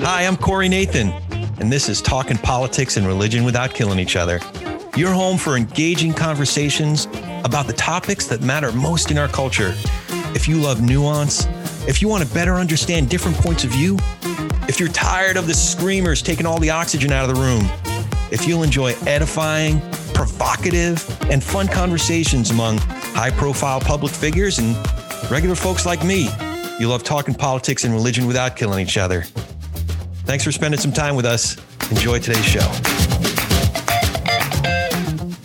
Hi, I'm Corey Nathan, and this is Talking Politics and Religion Without Killing Each Other. Your home for engaging conversations about the topics that matter most in our culture. If you love nuance, if you want to better understand different points of view, if you're tired of the screamers taking all the oxygen out of the room, if you'll enjoy edifying, provocative, and fun conversations among high profile public figures and regular folks like me, you love talking politics and religion without killing each other. Thanks for spending some time with us. Enjoy today's show.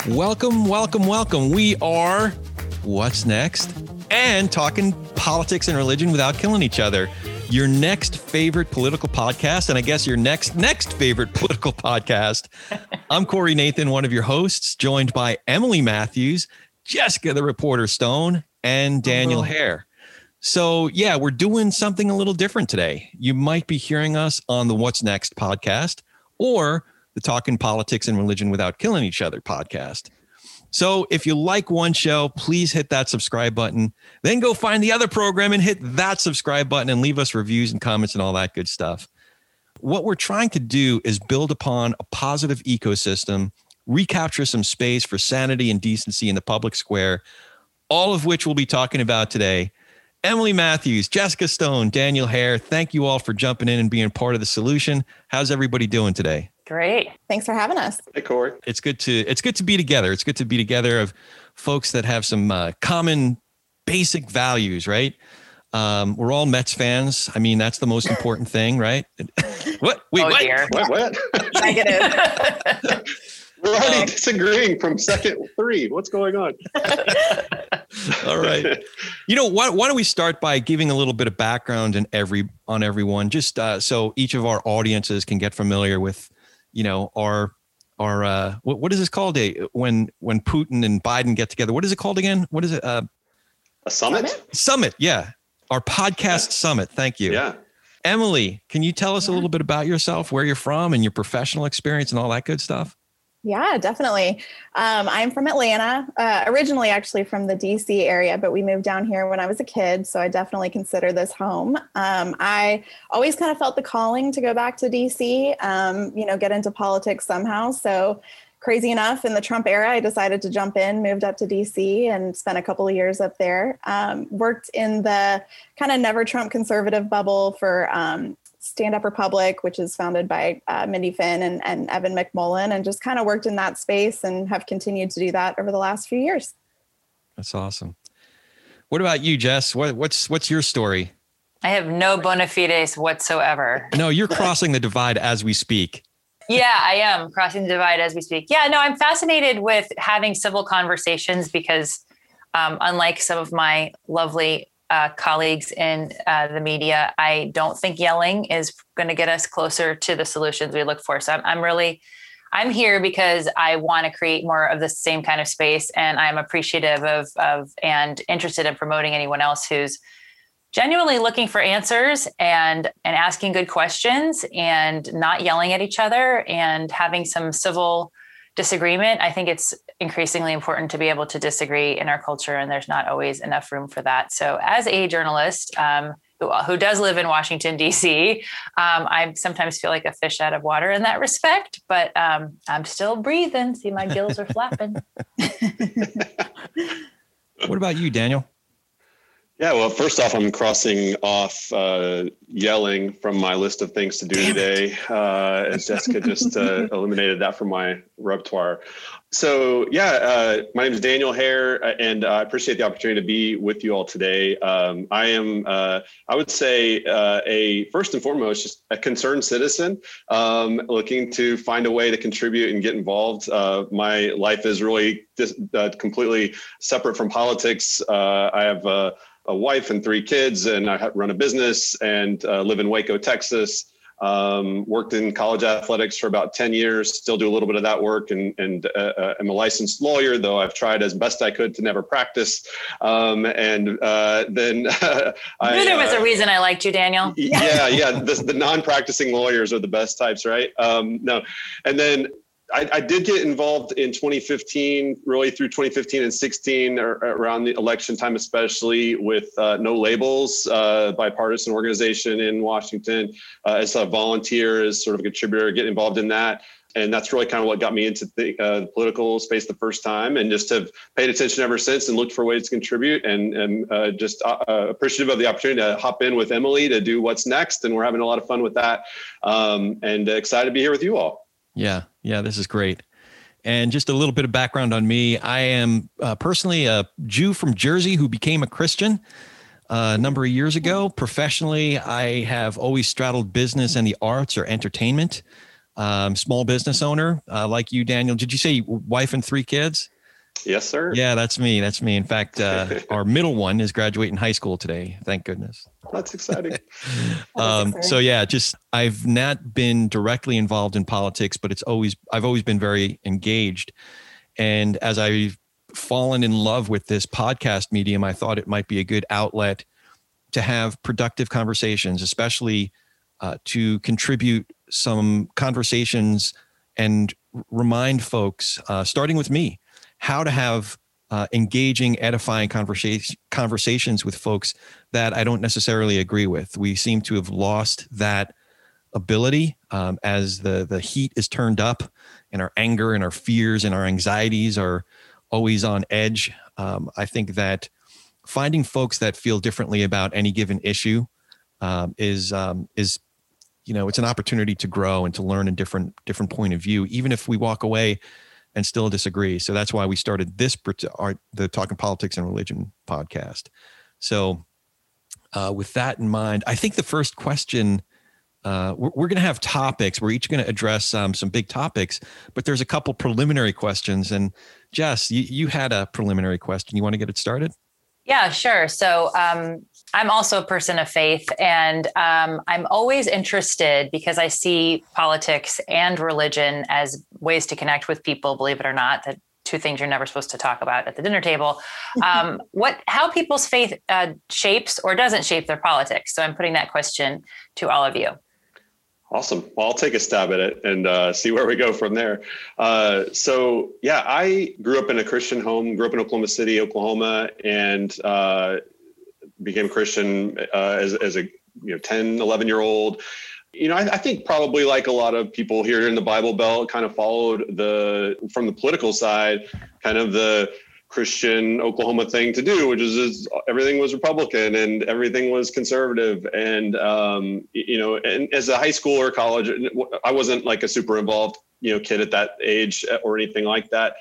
Welcome, welcome, welcome. We are What's Next and talking politics and religion without killing each other. Your next favorite political podcast, and I guess your next next favorite political podcast. I'm Corey Nathan, one of your hosts, joined by Emily Matthews, Jessica the Reporter Stone, and Daniel Hello. Hare. So, yeah, we're doing something a little different today. You might be hearing us on the What's Next podcast or the Talking Politics and Religion Without Killing Each Other podcast. So, if you like one show, please hit that subscribe button. Then go find the other program and hit that subscribe button and leave us reviews and comments and all that good stuff. What we're trying to do is build upon a positive ecosystem, recapture some space for sanity and decency in the public square, all of which we'll be talking about today. Emily Matthews, Jessica Stone, Daniel Hare, thank you all for jumping in and being part of the solution. How's everybody doing today? Great. Thanks for having us. Hey, Corey. It's good to it's good to be together. It's good to be together of folks that have some uh, common basic values, right? Um, we're all Mets fans. I mean, that's the most important thing, right? what? Wait, oh what? dear. What? What? Negative. We're already disagreeing from second three. What's going on? All right. You know, why, why don't we start by giving a little bit of background in every on everyone, just uh, so each of our audiences can get familiar with, you know, our our uh, what, what is this called? A when when Putin and Biden get together. What is it called again? What is it? Uh, A summit? Summit? summit. Yeah, our podcast summit. Thank you. Yeah. Emily, can you tell us a little bit about yourself, where you're from, and your professional experience, and all that good stuff? Yeah, definitely. Um, I'm from Atlanta, uh, originally actually from the DC area, but we moved down here when I was a kid. So I definitely consider this home. Um, I always kind of felt the calling to go back to DC, um, you know, get into politics somehow. So crazy enough, in the Trump era, I decided to jump in, moved up to DC, and spent a couple of years up there. Um, worked in the kind of never Trump conservative bubble for um, Stand Up Republic, which is founded by uh, Mindy Finn and, and Evan McMullin, and just kind of worked in that space and have continued to do that over the last few years. That's awesome. What about you, Jess? What, what's what's your story? I have no bona fides whatsoever. No, you're crossing the divide as we speak. Yeah, I am crossing the divide as we speak. Yeah, no, I'm fascinated with having civil conversations because, um, unlike some of my lovely uh, colleagues in uh, the media, I don't think yelling is going to get us closer to the solutions we look for. So I'm, I'm really, I'm here because I want to create more of the same kind of space, and I'm appreciative of of and interested in promoting anyone else who's genuinely looking for answers and and asking good questions and not yelling at each other and having some civil disagreement i think it's increasingly important to be able to disagree in our culture and there's not always enough room for that. So as a journalist um, who, who does live in washington d.c um, i sometimes feel like a fish out of water in that respect but um, i'm still breathing. See my gills are flapping. What about you, Daniel? Yeah. Well, first off, I'm crossing off uh, yelling from my list of things to do Damn today, uh, as Jessica just uh, eliminated that from my repertoire. So, yeah, uh, my name is Daniel Hare, uh, and I appreciate the opportunity to be with you all today. Um, I am, uh, I would say, uh, a first and foremost, just a concerned citizen um, looking to find a way to contribute and get involved. Uh, my life is really dis- uh, completely separate from politics. Uh, I have a, wife and three kids, and I run a business and uh, live in Waco, Texas. Um, worked in college athletics for about 10 years, still do a little bit of that work, and, and uh, uh, I'm a licensed lawyer, though I've tried as best I could to never practice. Um, and uh, then I knew there was uh, a reason i liked you daniel yeah yeah the, the non-practicing lawyers are the best types right um no and then I, I, did get involved in 2015, really through 2015 and 16, or, around the election time, especially with uh, No Labels, uh, bipartisan organization in Washington, uh, as a volunteer, as sort of a contributor, get involved in that. And that's really kind of what got me into the, uh, the political space the first time, and just have paid attention ever since and looked for ways to contribute. And, and uh, just uh, appreciative of the opportunity to hop in with Emily to do what's next. And we're having a lot of fun with that, um, and excited to be here with you all. Yeah, yeah, this is great. And just a little bit of background on me. I am uh, personally a Jew from Jersey who became a Christian uh, a number of years ago. Professionally, I have always straddled business and the arts or entertainment. Um, small business owner uh, like you, Daniel. Did you say wife and three kids? Yes, sir. Yeah, that's me. That's me. In fact, uh, our middle one is graduating high school today. Thank goodness. That's exciting. um, so yeah, just I've not been directly involved in politics, but it's always I've always been very engaged. And as I've fallen in love with this podcast medium, I thought it might be a good outlet to have productive conversations, especially uh, to contribute some conversations and remind folks, uh, starting with me, how to have uh, engaging, edifying conversation, conversations with folks that I don't necessarily agree with. We seem to have lost that ability um, as the the heat is turned up, and our anger and our fears and our anxieties are always on edge. Um, I think that finding folks that feel differently about any given issue um, is um, is you know it's an opportunity to grow and to learn a different different point of view, even if we walk away and still disagree. So that's why we started this our, the Talking Politics and Religion podcast. So uh, with that in mind, I think the first question uh, we're, we're going to have topics. We're each going to address um, some big topics, but there's a couple preliminary questions. And Jess, you, you had a preliminary question. You want to get it started? Yeah, sure. So um, I'm also a person of faith, and um, I'm always interested because I see politics and religion as ways to connect with people. Believe it or not, that two things you're never supposed to talk about at the dinner table. Um, what, how people's faith uh, shapes or doesn't shape their politics. So I'm putting that question to all of you. Awesome. Well, I'll take a stab at it and uh, see where we go from there. Uh, so, yeah, I grew up in a Christian home, grew up in Oklahoma City, Oklahoma, and uh, became Christian uh, as, as a you know 10, 11 year old. You know, I, I, think probably like a lot of people here in the Bible Belt, kind of followed the from the political side, kind of the Christian Oklahoma thing to do, which is, is everything was Republican and everything was conservative. And, um, you know, and as a high school or college, I wasn't like a super involved, you know, kid at that age or anything like that.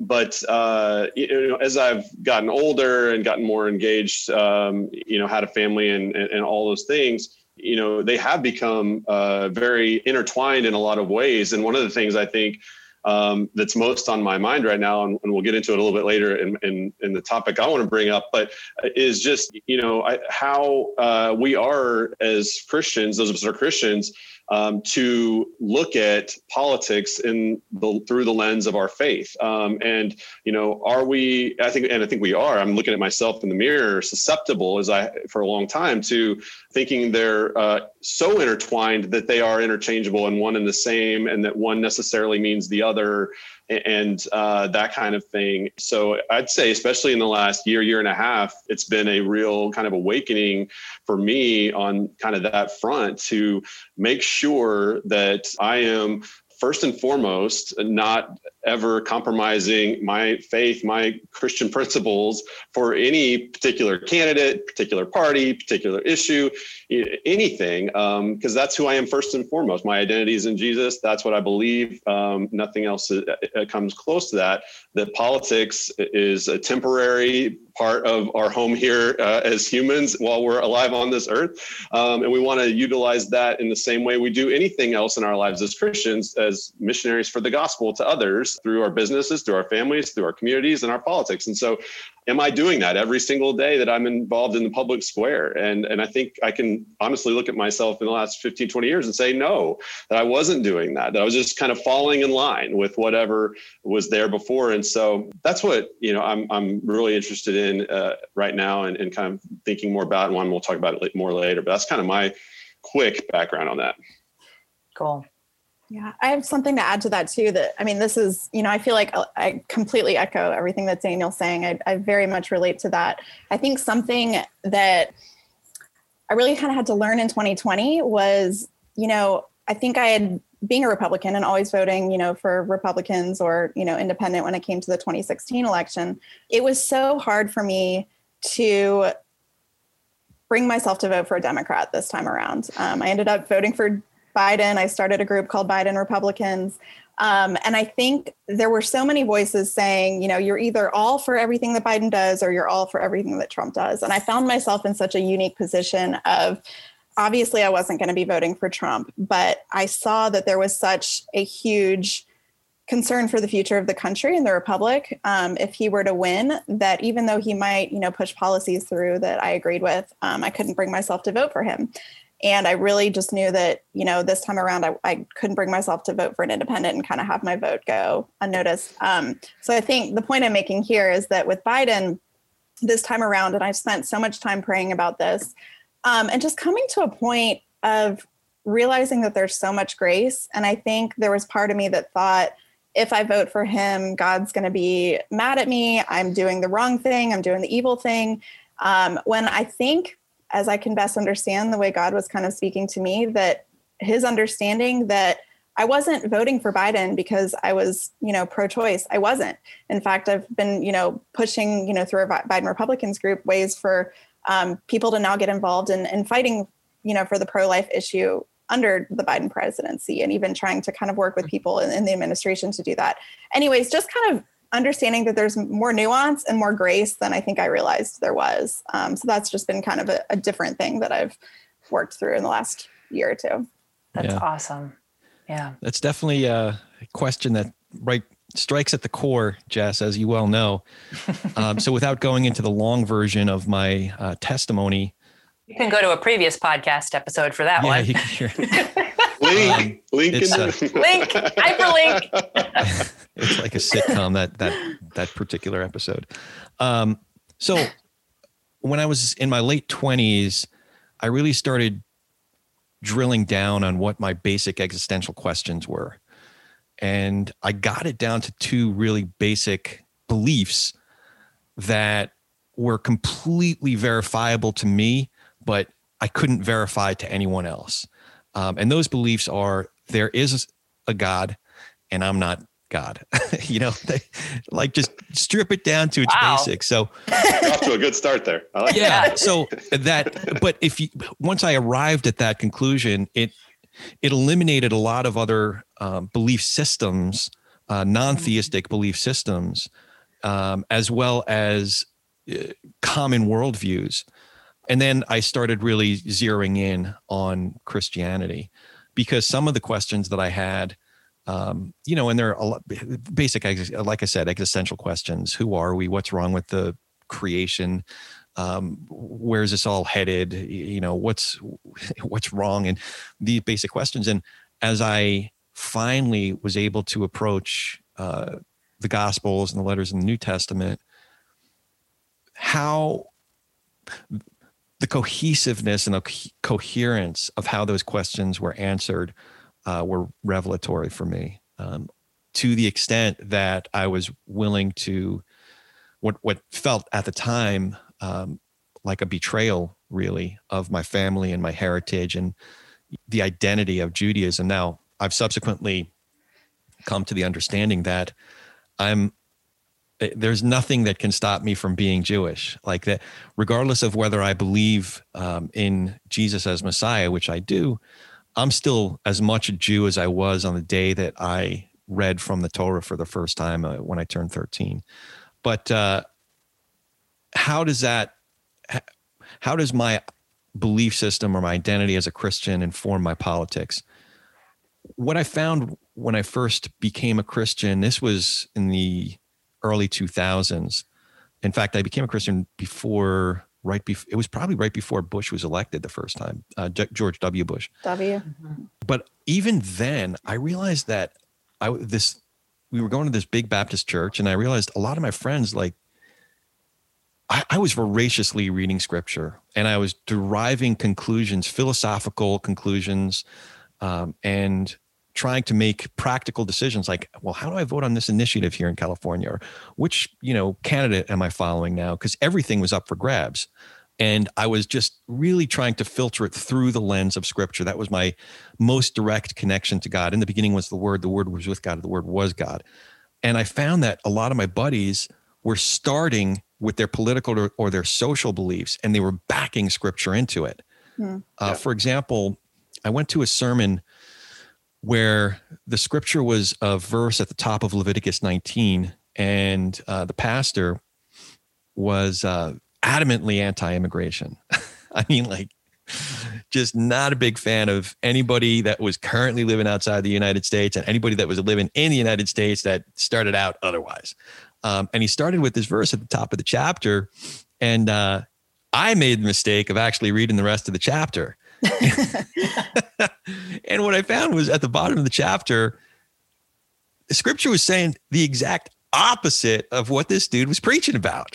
But, uh, you know, as I've gotten older and gotten more engaged, um, you know, had a family and, and, and all those things, you know, they have become uh, very intertwined in a lot of ways. And one of the things I think, um, that's most on my mind right now, and, and, we'll get into it a little bit later in, in, in the topic I want to bring up, but is just, you know, I, how uh, we are as Christians, those of us are Christians, um, to look at politics in the through the lens of our faith. Um, and you know, are we? I think, and I think we are. I'm looking at myself in the mirror, susceptible as I for a long time to thinking they're uh, so intertwined that they are interchangeable and one and the same, and that one necessarily means the other and uh, that kind of thing. So I'd say, especially in the last year, year and a half, it's been a real kind of awakening for me on kind of that front to make sure that I am first and foremost not ever compromising my faith, my Christian principles for any particular candidate, particular party, particular issue, anything, because um, that's who I am first and foremost. My identity is in Jesus. That's what I believe. Um, nothing else uh, uh, comes close to that. That politics is a temporary part of our home here uh, as humans while we're alive on this earth. Um, and we want to utilize that in the same way we do anything else in our lives as Christians, as missionaries for the gospel to others through our businesses, through our families, through our communities, and our politics. And so, am I doing that every single day that I'm involved in the public square? And, and I think I can honestly look at myself in the last 15, 20 years and say, no, that I wasn't doing that, that I was just kind of falling in line with whatever was there before. And so, that's what, you know, I'm, I'm really interested in uh, right now and, and kind of thinking more about, and one we'll talk about it more later, but that's kind of my quick background on that. Cool. Yeah, I have something to add to that too. That I mean, this is you know, I feel like I completely echo everything that Daniel's saying. I, I very much relate to that. I think something that I really kind of had to learn in 2020 was, you know, I think I had being a Republican and always voting, you know, for Republicans or, you know, independent when it came to the 2016 election, it was so hard for me to bring myself to vote for a Democrat this time around. Um, I ended up voting for Biden. I started a group called Biden Republicans. Um, and I think there were so many voices saying, you know, you're either all for everything that Biden does or you're all for everything that Trump does. And I found myself in such a unique position of obviously I wasn't going to be voting for Trump, but I saw that there was such a huge concern for the future of the country and the republic um, if he were to win that even though he might you know push policies through that i agreed with um, i couldn't bring myself to vote for him and i really just knew that you know this time around i, I couldn't bring myself to vote for an independent and kind of have my vote go unnoticed um, so i think the point i'm making here is that with biden this time around and I've spent so much time praying about this um, and just coming to a point of realizing that there's so much grace and i think there was part of me that thought if I vote for him, God's going to be mad at me. I'm doing the wrong thing. I'm doing the evil thing. Um, when I think, as I can best understand the way God was kind of speaking to me, that his understanding that I wasn't voting for Biden because I was, you know, pro-choice. I wasn't. In fact, I've been, you know, pushing, you know, through a Biden Republicans group ways for um, people to now get involved in, in fighting, you know, for the pro-life issue under the Biden presidency and even trying to kind of work with people in, in, the administration to do that. Anyways, just kind of understanding that there's more nuance and more grace than I think I realized there was. Um, so that's just been kind of a, a, different thing that I've worked through in the last year or two. That's yeah. awesome. Yeah. That's definitely a question that right strikes at the core, Jess, as you well know. um, so without going into the long version of my uh, testimony, you can go to a previous podcast episode for that yeah, one. Sure. link, um, link, in uh, link, hyperlink. it's like a sitcom that that that particular episode. Um, so when I was in my late twenties, I really started drilling down on what my basic existential questions were, and I got it down to two really basic beliefs that were completely verifiable to me but I couldn't verify to anyone else. Um, and those beliefs are there is a God, and I'm not God. you know, they, like just strip it down to its wow. basics. So off to a good start there. Like yeah. That. so that, but if you once I arrived at that conclusion, it it eliminated a lot of other um, belief systems, uh, non-theistic belief systems, um, as well as uh, common worldviews and then I started really zeroing in on Christianity because some of the questions that I had, um, you know, and they're a lot, basic, like I said, existential questions. Who are we? What's wrong with the creation? Um, where's this all headed? You know, what's what's wrong? And these basic questions. And as I finally was able to approach uh, the Gospels and the letters in the New Testament, how the cohesiveness and the co- coherence of how those questions were answered uh, were revelatory for me um, to the extent that I was willing to what what felt at the time um, like a betrayal really of my family and my heritage and the identity of Judaism. Now I've subsequently come to the understanding that I'm there's nothing that can stop me from being Jewish. Like that, regardless of whether I believe um, in Jesus as Messiah, which I do, I'm still as much a Jew as I was on the day that I read from the Torah for the first time uh, when I turned 13. But uh, how does that? How does my belief system or my identity as a Christian inform my politics? What I found when I first became a Christian, this was in the early 2000s. In fact, I became a Christian before, right before, it was probably right before Bush was elected the first time, uh, George W. Bush. W. Mm-hmm. But even then, I realized that I, this, we were going to this big Baptist church, and I realized a lot of my friends, like, I, I was voraciously reading scripture and I was deriving conclusions, philosophical conclusions, um, and trying to make practical decisions like, well, how do I vote on this initiative here in California? Or which, you know, candidate am I following now? Because everything was up for grabs. And I was just really trying to filter it through the lens of scripture. That was my most direct connection to God. In the beginning was the word, the word was with God, the word was God. And I found that a lot of my buddies were starting with their political or, or their social beliefs and they were backing scripture into it. Hmm. Uh, yeah. For example, I went to a sermon where the scripture was a verse at the top of Leviticus 19, and uh, the pastor was uh, adamantly anti-immigration. I mean, like, just not a big fan of anybody that was currently living outside the United States and anybody that was living in the United States that started out otherwise. Um, and he started with this verse at the top of the chapter, and uh, I made the mistake of actually reading the rest of the chapter. and what I found was at the bottom of the chapter, the scripture was saying the exact opposite of what this dude was preaching about.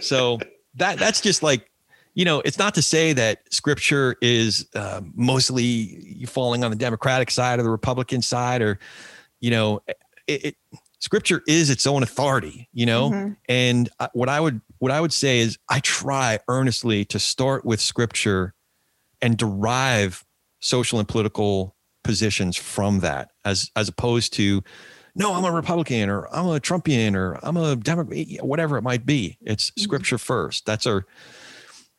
So that that's just like, you know, it's not to say that scripture is uh, mostly falling on the Democratic side or the Republican side, or you know, it, it scripture is its own authority you know mm-hmm. and what i would what i would say is i try earnestly to start with scripture and derive social and political positions from that as as opposed to no i'm a republican or i'm a trumpian or i'm a democrat whatever it might be. It's mm-hmm. scripture first. That's our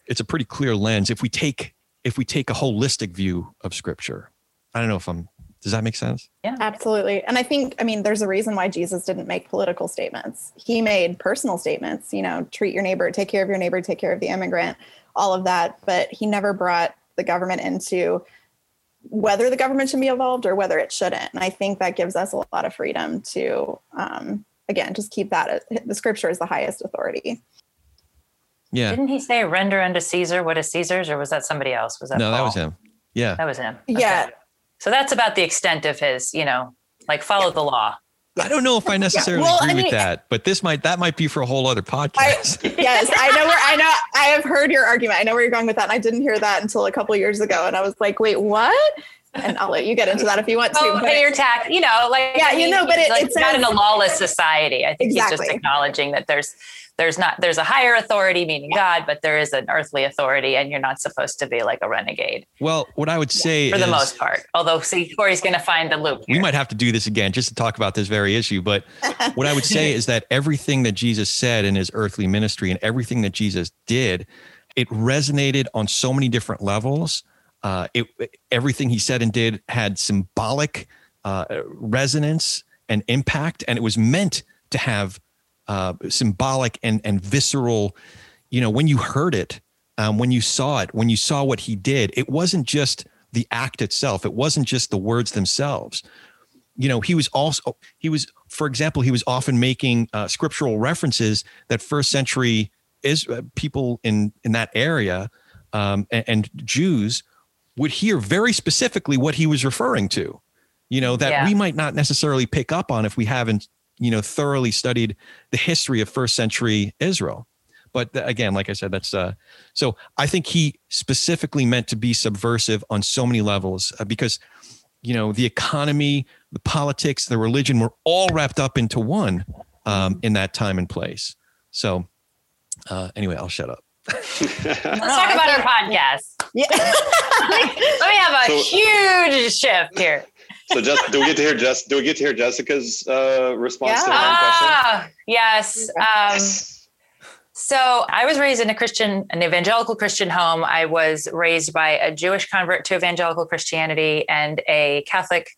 it's a pretty clear lens. If we take if we take a holistic view of scripture i don't know if i'm does that make sense? Yeah. Absolutely. And i think i mean there's a reason why jesus didn't make political statements. He made personal statements you know treat your neighbor take care of your neighbor take care of the immigrant all of that. But he never brought the government into whether the government should be involved or whether it shouldn't. And I think that gives us a lot of freedom to, um, again, just keep that. The scripture is the highest authority. Yeah. Didn't he say render unto Caesar what is Caesar's, or was that somebody else? Was that no? Paul? That was him. Yeah, that was him. Okay. Yeah. So that's about the extent of his, you know, like follow yeah. the law. I don't know if I necessarily yeah. well, agree I mean, with that, but this might that might be for a whole other podcast. I, yes, I know where I know I have heard your argument. I know where you're going with that. And I didn't hear that until a couple years ago, and I was like, wait, what? And I'll let you get into that if you want to. Oh, but your tax, you know, like yeah, you know, but it, like, it's not in a lawless society. I think exactly. he's just acknowledging that there's there's not there's a higher authority meaning god but there is an earthly authority and you're not supposed to be like a renegade well what i would say for is, the most part although see corey's going to find the loop here. we might have to do this again just to talk about this very issue but what i would say is that everything that jesus said in his earthly ministry and everything that jesus did it resonated on so many different levels uh, it, everything he said and did had symbolic uh, resonance and impact and it was meant to have uh, symbolic and and visceral. You know, when you heard it, um, when you saw it, when you saw what he did, it wasn't just the act itself. It wasn't just the words themselves. You know, he was also he was, for example, he was often making uh, scriptural references that first century is uh, people in in that area um, and, and Jews would hear very specifically what he was referring to you know that yeah. we might not necessarily pick up on if we haven't you know thoroughly studied the history of first century Israel. But again, like I said, that's uh, so I think he specifically meant to be subversive on so many levels uh, because you know the economy, the politics, the religion were all wrapped up into one um, in that time and place. So uh, anyway, I'll shut up. Let's talk about our podcast. Yeah. Let me have a so, huge shift here so just do we get to hear just do we get to hear Jessica's uh, response yeah. to that ah, question? Yes. Um, so I was raised in a Christian, an evangelical Christian home. I was raised by a Jewish convert to evangelical Christianity and a Catholic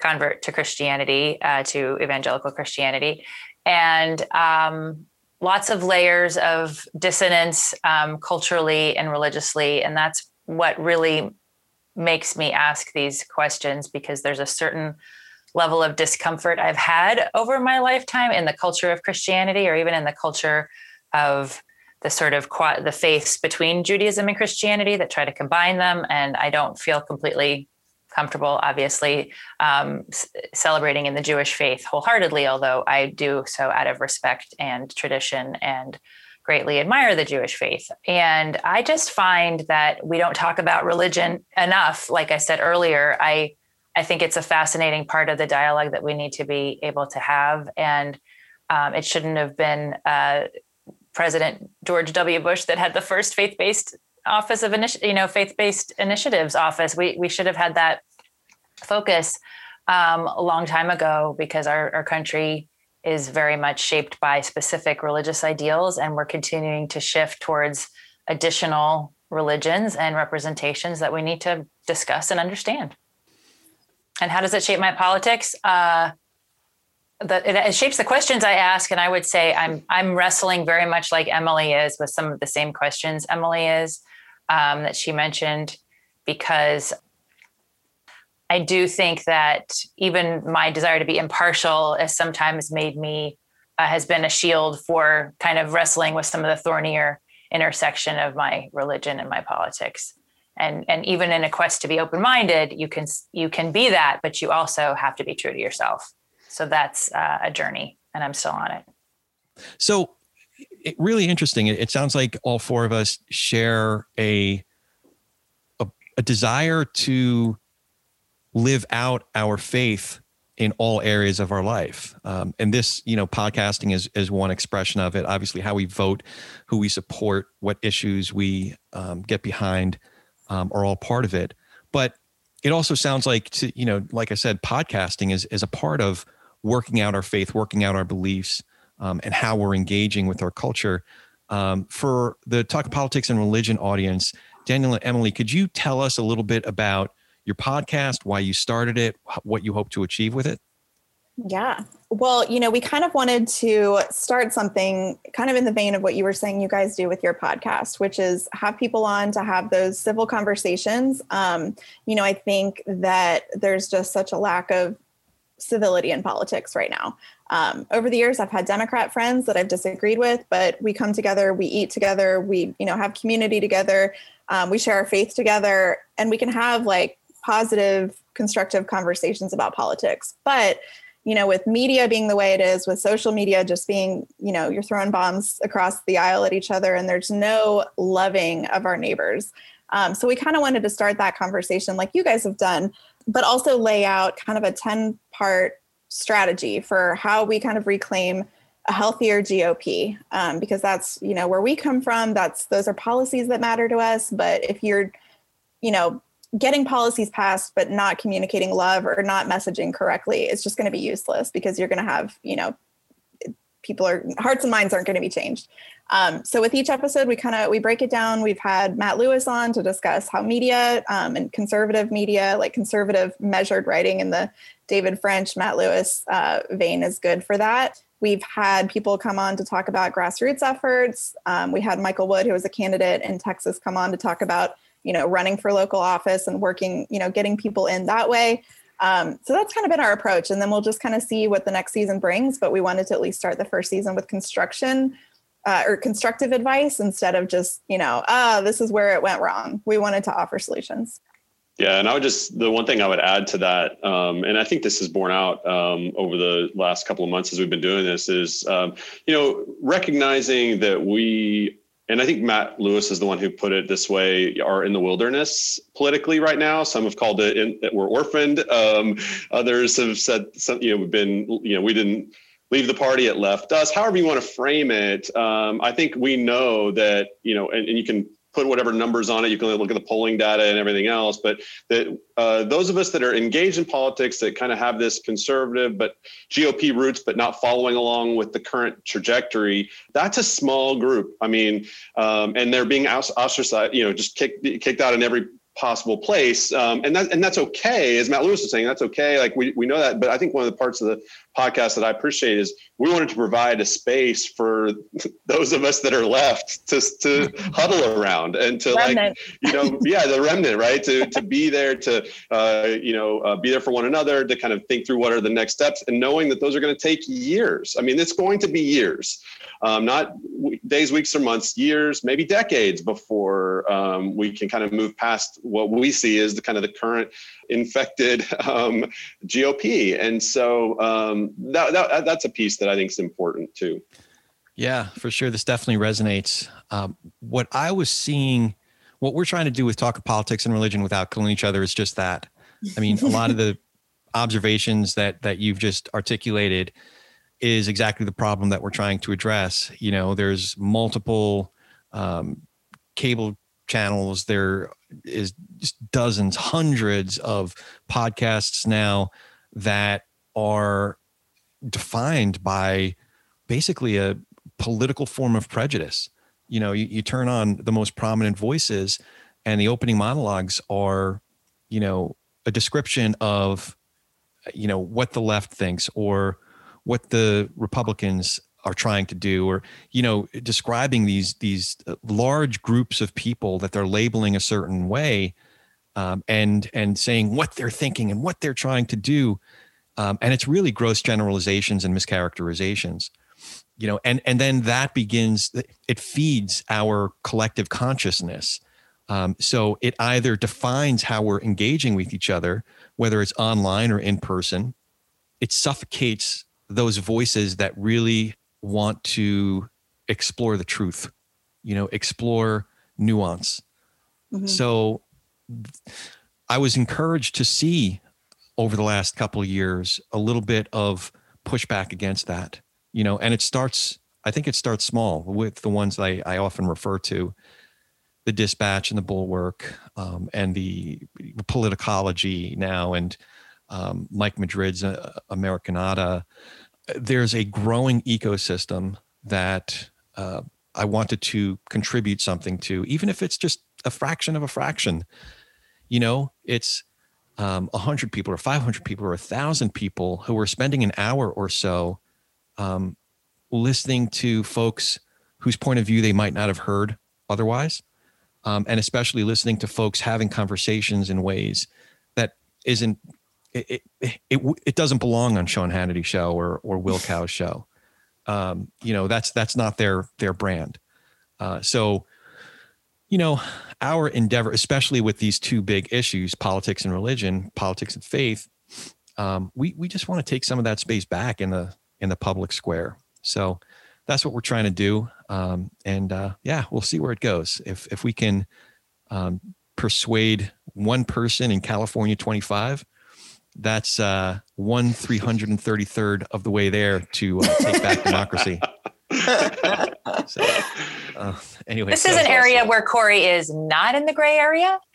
convert to Christianity, uh, to evangelical Christianity, and um, lots of layers of dissonance um, culturally and religiously, and that's what really makes me ask these questions because there's a certain level of discomfort I've had over my lifetime in the culture of Christianity or even in the culture of the sort of the faiths between Judaism and Christianity that try to combine them. And I don't feel completely comfortable, obviously, um, c- celebrating in the Jewish faith wholeheartedly, although I do so out of respect and tradition and greatly admire the Jewish faith. And I just find that we don't talk about religion enough. Like I said earlier, I I think it's a fascinating part of the dialogue that we need to be able to have. And um, it shouldn't have been uh, President George W. Bush that had the first faith-based office of initi- you know faith-based initiatives office. We we should have had that focus um, a long time ago because our, our country is very much shaped by specific religious ideals, and we're continuing to shift towards additional religions and representations that we need to discuss and understand. And how does it shape my politics? Uh, the, it, it, shapes the questions I ask, and I would say I'm I'm wrestling very much like Emily is with some of the same questions Emily is um, that she mentioned, because I do think that even my desire to be impartial has sometimes made me uh, has been a shield for kind of wrestling with some of the thornier intersection of my religion and my politics. And and even in a quest to be open minded you can you can be that but you also have to be true to yourself. So that's uh, a journey and i'm still on it. So it, really interesting it, it, sounds like all four of us share a, a a desire to live out our faith in all areas of our life. Um, and this, you know, podcasting is is one expression of it. Obviously, how we vote, who we support, what issues we um, get behind, um, are all part of it. But it also sounds like, to, you know, like I said, podcasting is is a part of working out our faith, working out our beliefs, um, and how we're engaging with our culture. Um, for the talk of politics and religion audience, Daniel and Emily, could you tell us a little bit about your podcast, why you started it, what you hope to achieve with it? Yeah. Well, you know, we kind of wanted to start something kind of in the vein of what you were saying you guys do with your podcast, which is have people on to have those civil conversations. Um, you know, I think that there's just such a lack of civility in politics right now. Um, over the years, I've had Democrat friends that I've disagreed with, but we come together, we eat together, we, you know, have community together, um, we share our faith together, and we can have like positive, constructive conversations about politics. But you know, with media being the way it is, with social media just being, you know, you're throwing bombs across the aisle at each other, and there's no loving of our neighbors. Um, so we kind of wanted to start that conversation like you guys have done, but also lay out kind of a 10 part strategy for how we kind of reclaim a healthier GOP um, because that's you know where we come from. That's those are policies that matter to us. But if you're, you know, getting policies passed but not communicating love or not messaging correctly is just going to be useless because you're going to have you know people are hearts and minds aren't going to be changed um, so with each episode we kind of we break it down we've had matt lewis on to discuss how media um, and conservative media like conservative measured writing in the david french matt lewis uh, vein is good for that we've had people come on to talk about grassroots efforts um, we had michael wood who was a candidate in texas come on to talk about you know, running for local office and working, you know, getting people in that way. Um, so that's kind of been our approach. And then we'll just kind of see what the next season brings. But we wanted to at least start the first season with construction uh, or constructive advice instead of just, you know, ah, this is where it went wrong. We wanted to offer solutions. Yeah, and I would just the one thing I would add to that, um, and I think this is borne out um, over the last couple of months as we've been doing this, is um, you know recognizing that we and I think Matt Lewis is the one who put it this way, are in the wilderness politically right now. Some have called it in, that we're orphaned. Um, others have said, some, you know, we've been, you know, we didn't leave the party, it left us. However you want to frame it, um, I think we know that, you know, and, and you can put whatever numbers on it. You can look at the polling data and everything else. But that uh, those of us that are engaged in politics that kind of have this conservative but GOP roots, but not following along with the current trajectory, that's a small group. I mean, um, and they're being ostracized, you know, just kicked kicked out in every possible place. Um, and that and that's okay, as Matt Lewis was saying, that's okay. Like we, we know that. But I think one of the parts of the podcast that I appreciate is we wanted to provide a space for those of us that are left to to huddle around and to remnant. like you know yeah the remnant right to to be there to uh, you know uh, be there for one another to kind of think through what are the next steps and knowing that those are going to take years. I mean it's going to be years, um, not days, weeks, or months, years, maybe decades before um, we can kind of move past what we see as the kind of the current infected um, GOP. And so um, that, that, that's a piece that I think is important too. Yeah, for sure. This definitely resonates. Um, what I was seeing, what we're trying to do with talk of politics and religion without killing each other is just that. I mean, a lot of the observations that that you've just articulated is exactly the problem that we're trying to address. You know, there's multiple um, cable channels. There is dozens, hundreds of podcasts now that are defined by basically a political form of prejudice. You know, you, you turn on the most prominent voices, and the opening monologues are, you know, a description of, you know, what the left thinks or what the Republicans are trying to do or you know describing these these uh, large groups of people that they're labeling a certain way um, and and saying what they're thinking and what they're trying to do um, and it's really gross generalizations and mischaracterizations you know and and then that begins it feeds our collective consciousness um, so it either defines how we're engaging with each other whether it's online or in person it suffocates those voices that really want to explore the truth, you know, explore nuance. Mm-hmm. So I was encouraged to see over the last couple of years a little bit of pushback against that, you know, and it starts, I think it starts small with the ones I, I often refer to the dispatch and the bulwark um, and the politicology now and um, Mike Madrid's uh, Americanata there's a growing ecosystem that uh, I wanted to contribute something to, even if it's just a fraction of a fraction. You know, it's um, 100 people or 500 people or a 1,000 people who are spending an hour or so um, listening to folks whose point of view they might not have heard otherwise. Um, and especially listening to folks having conversations in ways that isn't it, it, it, it doesn't belong on Sean Hannity show or, or Will Cow's show. Um, you know, that's, that's not their, their brand. Uh, so, you know, our endeavor, especially with these two big issues, politics and religion, politics and faith, um, we, we just want to take some of that space back in the, in the public square. So that's what we're trying to do. Um, and uh, yeah, we'll see where it goes. If, if we can um, persuade one person in California 25, that's uh, one 333rd of the way there to uh, take back democracy. so, uh, anyway, this is an area awesome. where Corey is not in the gray area.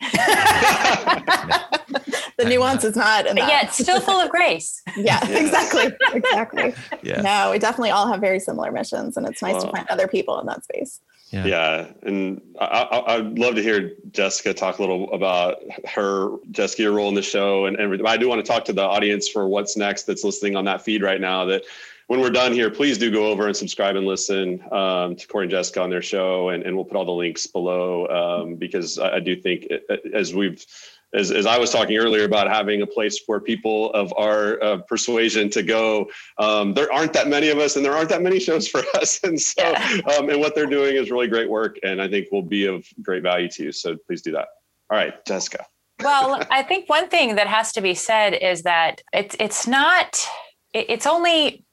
the nuance is not, enough. yeah, it's still full of grace. yeah, exactly, exactly. Yeah. No, we definitely all have very similar missions, and it's nice well, to find other people in that space. Yeah. yeah. And I, would love to hear Jessica talk a little about her, Jessica, your role in the show and everything. I do want to talk to the audience for what's next that's listening on that feed right now that when we're done here, please do go over and subscribe and listen um, to Corey and Jessica on their show. And, and we'll put all the links below um, because I, I, do think as we've as, as I was talking earlier about having a place for people of our uh, persuasion to go, um, there aren't that many of us and there aren't that many shows for us. And so, yeah. um, and what they're doing is really great work and I think will be of great value to you. So please do that. All right, Jessica. well, I think one thing that has to be said is that it's, it's not, it's only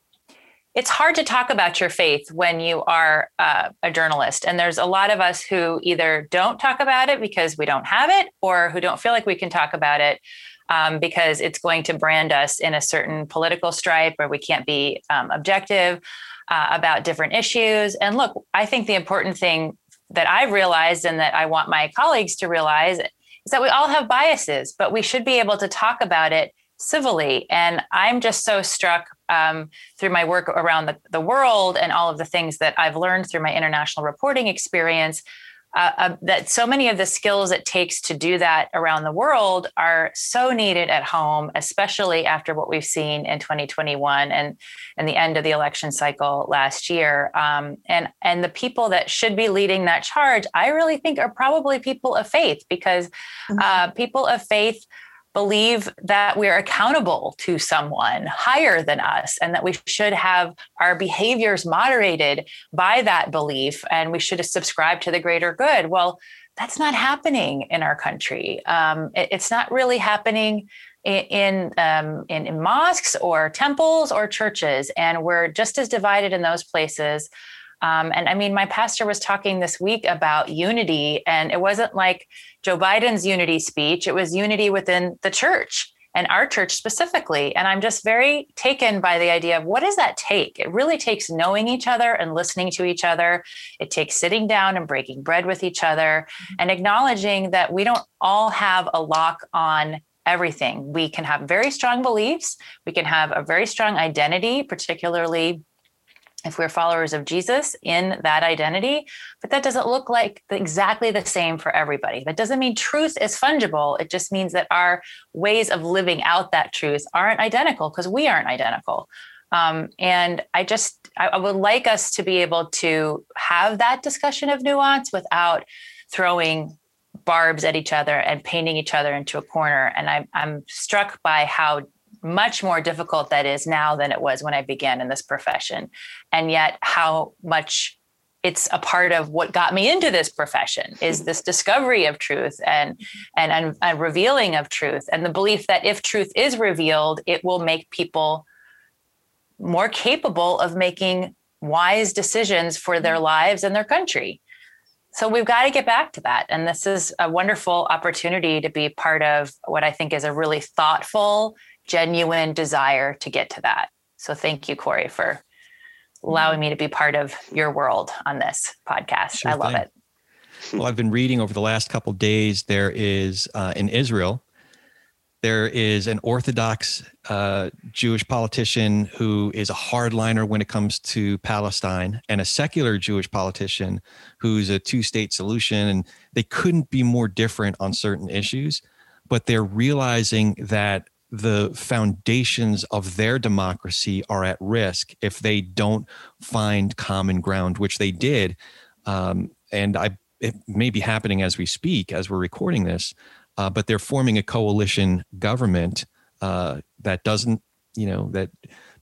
it's hard to talk about your faith when you are uh, a journalist. And there's a lot of us who either don't talk about it because we don't have it, or who don't feel like we can talk about it um, because it's going to brand us in a certain political stripe or we can't be um, objective uh, about different issues. And look, I think the important thing that I've realized and that I want my colleagues to realize is that we all have biases, but we should be able to talk about it civilly. And I'm just so struck um, through my work around the, the world and all of the things that I've learned through my international reporting experience. Uh, uh, that so many of the skills it takes to do that around the world are so needed at home, especially after what we've seen in 2021 and and the end of the election cycle last year. Um, and and the people that should be leading that charge, I really think, are probably people of faith because mm-hmm. uh, people of faith believe that we're accountable to someone higher than us and that we should have our behaviors moderated by that belief and we should subscribe to the greater good. Well, that's not happening in our country. Um, it, it's not really happening in um, in, in mosques or temples or churches, and we're just as divided in those places. Um, and I mean, my pastor was talking this week about unity, and it wasn't like Joe Biden's unity speech, it was unity within the church. and our church specifically. And I'm just very taken by the idea of what does that take? It really takes knowing each other and listening to each other. It takes sitting down and breaking bread with each other and acknowledging that we don't all have a lock on everything. We can have very strong beliefs, we can have a very strong identity, particularly if we're followers of Jesus in that identity, but that doesn't look like exactly the same for everybody. That doesn't mean truth is fungible. It just means that our ways of living out that truth aren't identical because we aren't identical. Um, and I just, I, I would like us to be able to have that discussion of nuance without throwing barbs at each other and painting each other into a corner. And I'm, I'm struck by how much more difficult that is now than it was when I began in this profession. And yet, how much it's a part of what got me into this profession is mm-hmm. this discovery of truth and, and and revealing of truth. And the belief that if truth is revealed it will make people more capable of making wise decisions for their mm-hmm. lives and their country. So we've got to get back to that. And this is a wonderful opportunity to be part of what i think is a really thoughtful genuine desire to get to that. So thank you, Corey, for allowing me to be part of your world on this podcast. Sure I love thing. it. Well, I've been reading over the last couple days. There is uh, in Israel, there is an Orthodox uh, Jewish politician who is a hardliner when it comes to Palestine, and a secular Jewish politician who's a two-state solution. And they couldn't be more different on certain issues, but they're realizing that the foundations of their democracy are at risk if they don't find common ground, which they did. Um, and I, it may be happening as we speak, as we're recording this, uh, but they're forming a coalition government uh, that doesn't, you know, that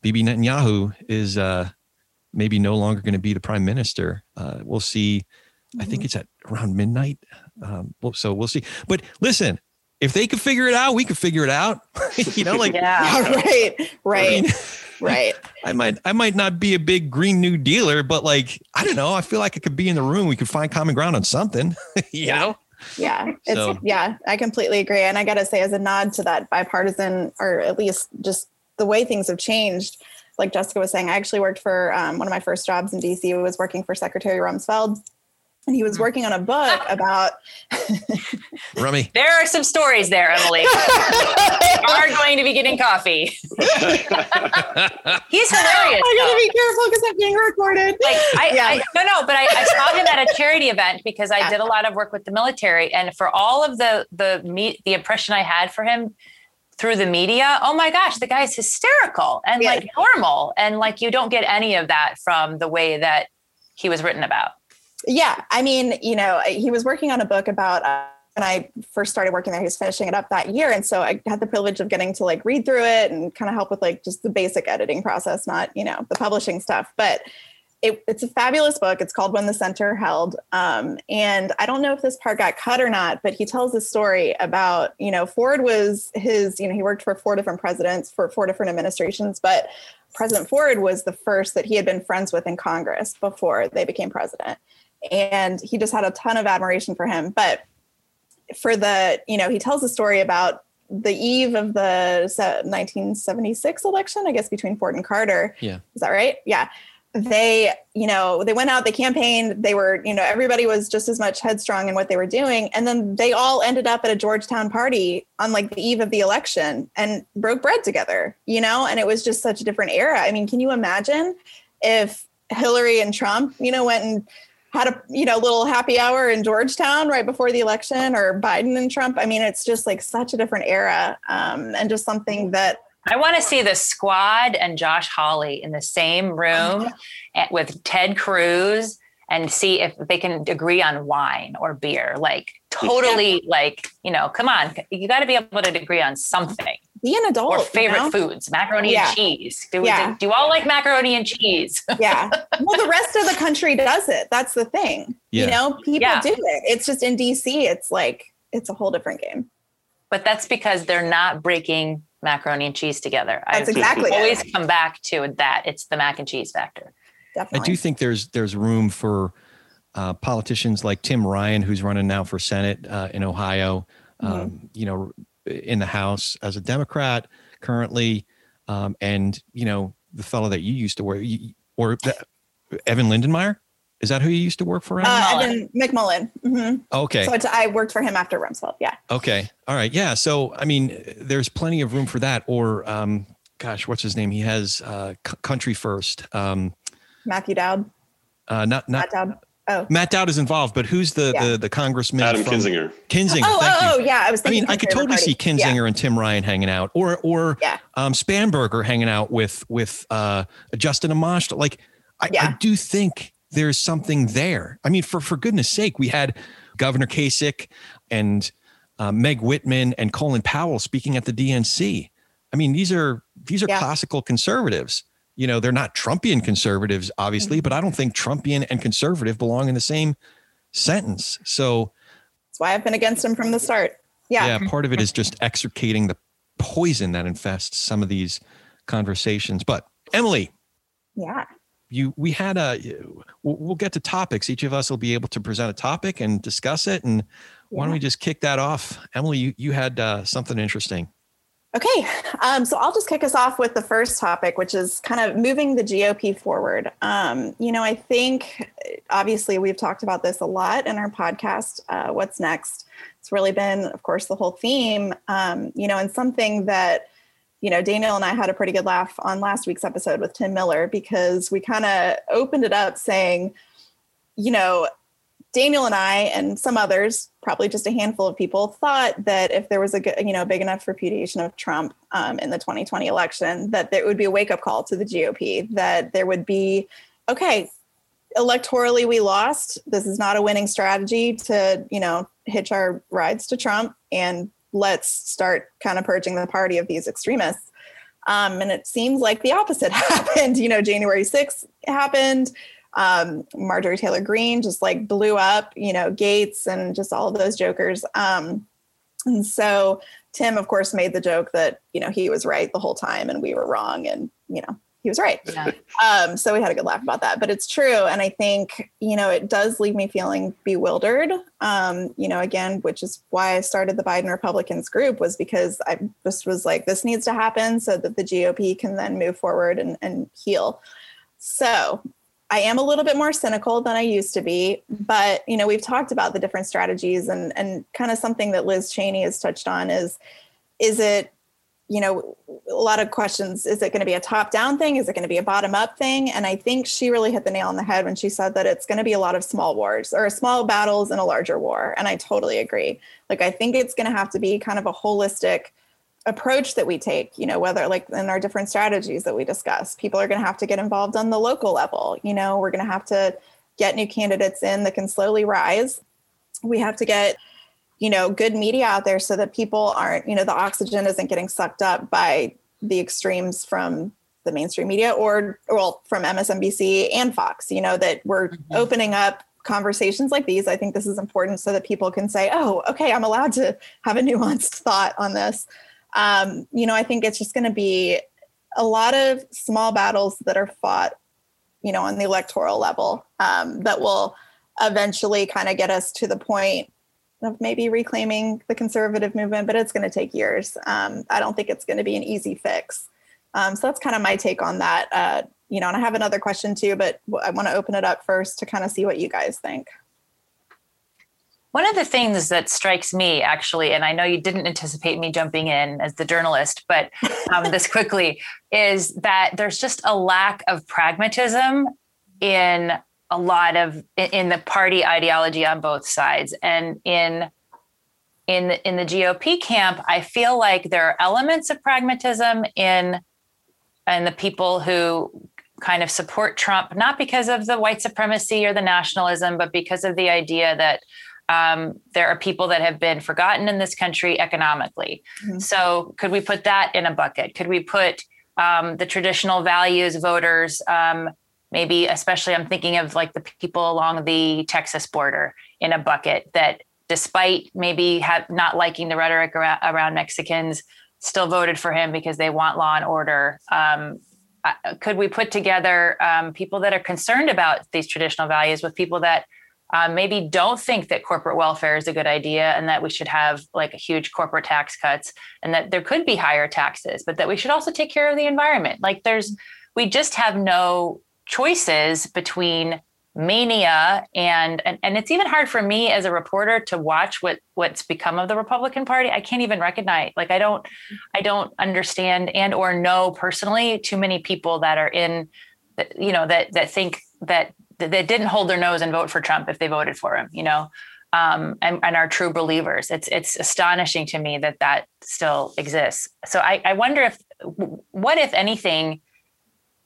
Bibi Netanyahu is uh, maybe no longer going to be the prime minister. Uh, we'll see. I think mm-hmm. it's at around midnight. Um, so we'll see. But listen, if they could figure it out, we could figure it out. you know, like yeah, right, right, I mean, right. I might, I might not be a big Green New Dealer, but like, I don't know. I feel like I could be in the room. We could find common ground on something. you yeah. know. Yeah, it's so. yeah. I completely agree, and I got to say, as a nod to that bipartisan, or at least just the way things have changed. Like Jessica was saying, I actually worked for um, one of my first jobs in DC. Was working for Secretary Rumsfeld and he was working on a book about Rummy. There are some stories there, Emily. are going to be getting coffee. He's hilarious. I gotta be careful because I'm being recorded. Like I, yeah. I no no, but I, I, saw him at a charity event because I yeah. did a lot of work with the military, and for all of the the meet the impression I had for him through the media, oh my gosh, the guy's hysterical and yeah. like normal, and like you don't get any of that from the way that he was written about. Yeah, I mean, you know, he was working on a book about uh, when I first started working there. He was finishing it up that year, and so I had the privilege of getting to like read through it and kind of help with like just the basic editing process, not you know the publishing stuff, but. It, it's a fabulous book. It's called When the Center Held. Um, and I don't know if this part got cut or not, but he tells a story about, you know, Ford was his, you know, he worked for four different presidents for four different administrations, but President Ford was the first that he had been friends with in Congress before they became president and he just had a ton of admiration for him. But for the, you know, he tells a story about the eve of the 1976 election, I guess between Ford and Carter. Yeah. Is that right? Yeah. They, you know, they went out, they campaigned, they were, you know, everybody was just as much headstrong in what they were doing. And then they all ended up at a Georgetown party on like the eve of the election and broke bread together, you know, and it was just such a different era. I mean, can you imagine if Hillary and Trump, you know, went and had a you know little happy hour in Georgetown right before the election, or Biden and Trump. I mean, it's just like such a different era, um, and just something that I want to see the squad and Josh Hawley in the same room oh with Ted Cruz and see if they can agree on wine or beer. Like totally, yeah. like you know, come on, you got to be able to agree on something be an adult. Or favorite you know? foods, macaroni yeah. and cheese. Do, yeah. do, do you all like macaroni and cheese? yeah. Well, the rest of the country does it. That's the thing. Yeah. You know, people yeah. do it. It's just in DC, it's like, it's a whole different game. But that's because they're not breaking macaroni and cheese together. That's I've exactly always it. come back to that. It's the mac and cheese factor. Definitely. I do think there's there's room for uh, politicians like Tim Ryan, who's running now for Senate uh, in Ohio. Mm-hmm. Um, you know, in the House as a Democrat currently, um, and you know the fellow that you used to work or Evan Lindenmeyer. Is that who you used to work for? Uh, Evan McMullin. Mm-hmm. Okay. So I worked for him after Rumsfeld. Yeah. Okay. All right. Yeah. So I mean, there's plenty of room for that. Or, um, gosh, what's his name? He has uh, C- Country First. Um, Matthew Dowd. Uh, not not Matt Dowd. Oh. Matt Dowd is involved, but who's the yeah. the, the congressman? Adam from, Kinzinger. Kinzinger. Oh, oh, oh, yeah. I was. I mean, I could totally party. see Kinzinger yeah. and Tim Ryan hanging out, or or yeah. um, Spanberger hanging out with with uh, Justin Amash. Like, I, yeah. I do think there's something there. I mean, for for goodness sake, we had Governor Kasich and uh, Meg Whitman and Colin Powell speaking at the DNC. I mean, these are these are classical conservatives you know, they're not Trumpian conservatives, obviously, but I don't think Trumpian and conservative belong in the same sentence. So that's why I've been against them from the start. Yeah. Yeah. Part of it is just extricating the poison that infests some of these conversations. But Emily. Yeah. You, we had a, we'll get to topics. Each of us will be able to present a topic and discuss it. And why don't we just kick that off? Emily, you, you had uh, something interesting. Okay, um, so I'll just kick us off with the first topic, which is kind of moving the GOP forward. Um, you know, I think obviously we've talked about this a lot in our podcast. Uh, what's next? It's really been, of course, the whole theme. Um, you know, and something that you know Daniel and I had a pretty good laugh on last week's episode with Tim Miller because we kind of opened it up saying, you know, Daniel and I and some others, probably just a handful of people, thought that if there was a you know big enough repudiation of Trump um, in the 2020 election, that there would be a wake up call to the GOP, that there would be, okay, electorally we lost. This is not a winning strategy to you know hitch our rides to Trump, and let's start kind of purging the party of these extremists. Um, and it seems like the opposite happened. You know, January 6th happened um, Marjorie Taylor Greene just like blew up, you know, Gaetz and just all of those jokers. Um, and so Tim, of course, made the joke that, you know, he was right the whole time and we were wrong. And, you know, he was right. Yeah. Um, so we had a good laugh about that, but it's true. And I think, you know, it does leave me feeling bewildered. Um, you know, again, which is why I started the Biden Republicans group was because I just was like, this needs to happen so that the GOP can then move forward and, and heal. So I am a little bit more cynical than I used to be, but you know, we've talked about the different strategies and and kind of something that Liz Cheney has touched on is is it you know, a lot of questions is it going to be a top down thing? Is it going to be a bottom up thing? And I think she really hit the nail on the head when she said that it's going to be a lot of small wars or small battles in a larger war. And I totally agree. Like, I think it's going to have to be kind of a holistic approach that we take you know whether like in our different strategies that we discuss people are going to have to get involved on the local level you know we're going to have to get new candidates in that can slowly rise. We have to get you know good media out there so that people aren't you know the oxygen isn't getting sucked up by the extremes from the mainstream media or well from msnbc and fox you know that we're mm-hmm. opening up conversations like these. I think this is important so that people can say oh okay i'm allowed to have a nuanced thought on this um, you know, I think it's just going to be a lot of small battles that are fought, you know, on the electoral level um, that will eventually kind of get us to the point of maybe reclaiming the conservative movement, but it's going to take years. Um, I don't think it's going to be an easy fix. Um, so that's kind of my take on that. Uh, you know, and I have another question too, but I want to open it up first to kind of see what you guys think. One of the things that strikes me, actually, and I know you didn't anticipate me jumping in as the journalist, but um, this quickly, is that there's just a lack of pragmatism in a lot of in the party ideology on both sides, and in in the, in the GOP camp, I feel like there are elements of pragmatism in and the people who kind of support Trump, not because of the white supremacy or the nationalism, but because of the idea that um, there are people that have been forgotten in this country economically. Mm-hmm. So, could we put that in a bucket? Could we put um, the traditional values voters, um, maybe especially I'm thinking of like the people along the Texas border in a bucket that, despite maybe have not liking the rhetoric around, around Mexicans, still voted for him because they want law and order. Um, could we put together um, people that are concerned about these traditional values with people that um, maybe don't think that corporate welfare is a good idea and that we should have like huge corporate tax cuts and that there could be higher taxes, but that we should also take care of the environment. Like there's, we just have no choices between mania and, and and it's even hard for me as a reporter to watch what what's become of the republican party i can't even recognize like i don't i don't understand and or know personally too many people that are in you know that that think that that didn't hold their nose and vote for trump if they voted for him you know um, and, and are true believers it's it's astonishing to me that that still exists so i, I wonder if what if anything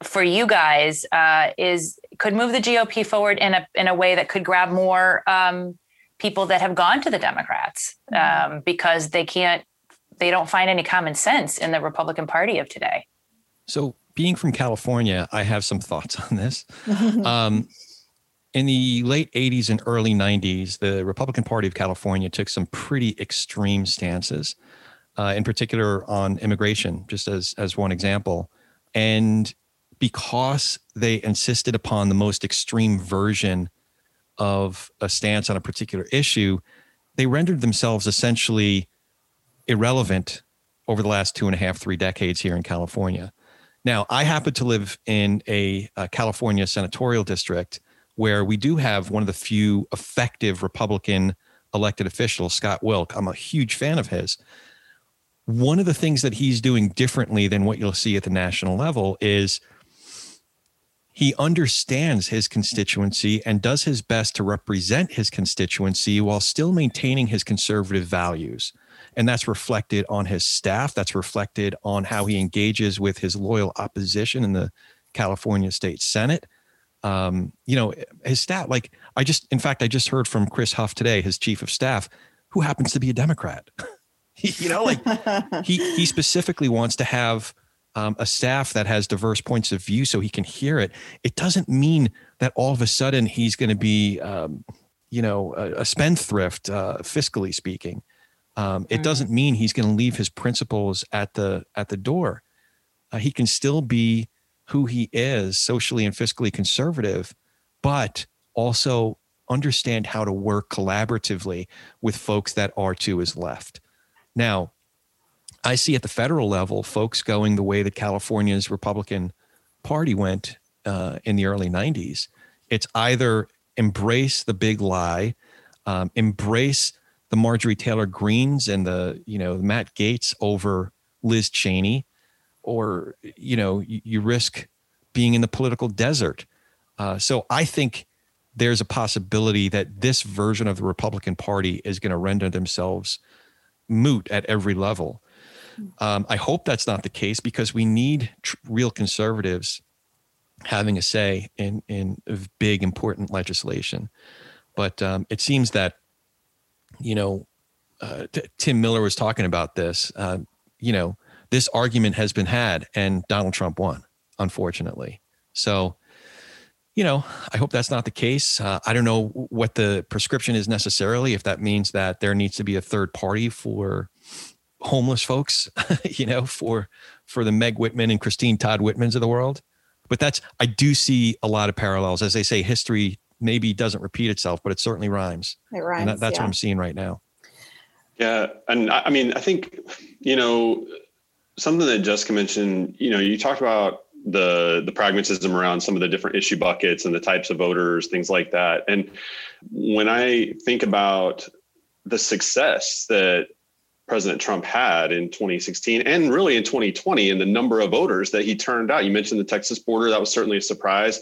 for you guys uh, is could move the GOP forward in a in a way that could grab more um, people that have gone to the Democrats mm-hmm. um, because they can't they don't find any common sense in the Republican Party of today. So, being from California, I have some thoughts on this. um, in the late 80s and early 90s, the Republican Party of California took some pretty extreme stances, uh, in particular on immigration, just as as one example. And because they insisted upon the most extreme version of a stance on a particular issue, they rendered themselves essentially irrelevant over the last two and a half, three decades here in California. Now, I happen to live in a, a California senatorial district where we do have one of the few effective Republican elected officials, Scott Wilk. I'm a huge fan of his. One of the things that he's doing differently than what you'll see at the national level is he understands his constituency and does his best to represent his constituency while still maintaining his conservative values. And that's reflected on his staff. That's reflected on how he engages with his loyal opposition in the California State Senate. Um, you know, his staff, like I just, in fact, I just heard from Chris Huff today, his chief of staff, who happens to be a Democrat. you know, like he he specifically wants to have um, a staff that has diverse points of view so he can hear it, it doesn't mean that all of a sudden he's going to be, um, you know, a, a spendthrift, uh, fiscally speaking. Um, it mm. doesn't mean he's going to leave his principles at the at the door. Uh, he can still be who he is, socially and fiscally conservative, but also understand how to work collaboratively with folks that are to his left. Now, I see at the federal level folks going the way that California's Republican Party went uh, in the early 90s. It's either embrace the big lie, um, embrace the Marjorie Taylor Greenes and the, you know, Matt Gaetz over Liz Cheney, or, you know, you, you risk being in the political desert. Uh, so I think there's a possibility that this version of the Republican Party is going to render themselves moot at every level. Um, I hope that's not the case because we need tr- real conservatives having a say in in big important legislation. But um, it seems that you know uh, t- Tim Miller was talking about this. Uh, you know, this argument has been had, and Donald Trump won, unfortunately. So, you know, I hope that's not the case. Uh, I don't know what the prescription is necessarily. If that means that there needs to be a third party for homeless folks, you know, for for the Meg Whitman and Christine Todd Whitmans of the world. But that's I do see a lot of parallels. As they say, history maybe doesn't repeat itself, but it certainly rhymes. It rhymes. And that, that's yeah. what I'm seeing right now. Yeah, and I, I mean, I think you know something that Jessica mentioned. You know, you talked about the the pragmatism around some of the different issue buckets and the types of voters, things like that. And when I think about the success that President Trump had in 2016 and really in 2020 and the number of voters that he turned out. You mentioned the Texas border, that was certainly a surprise.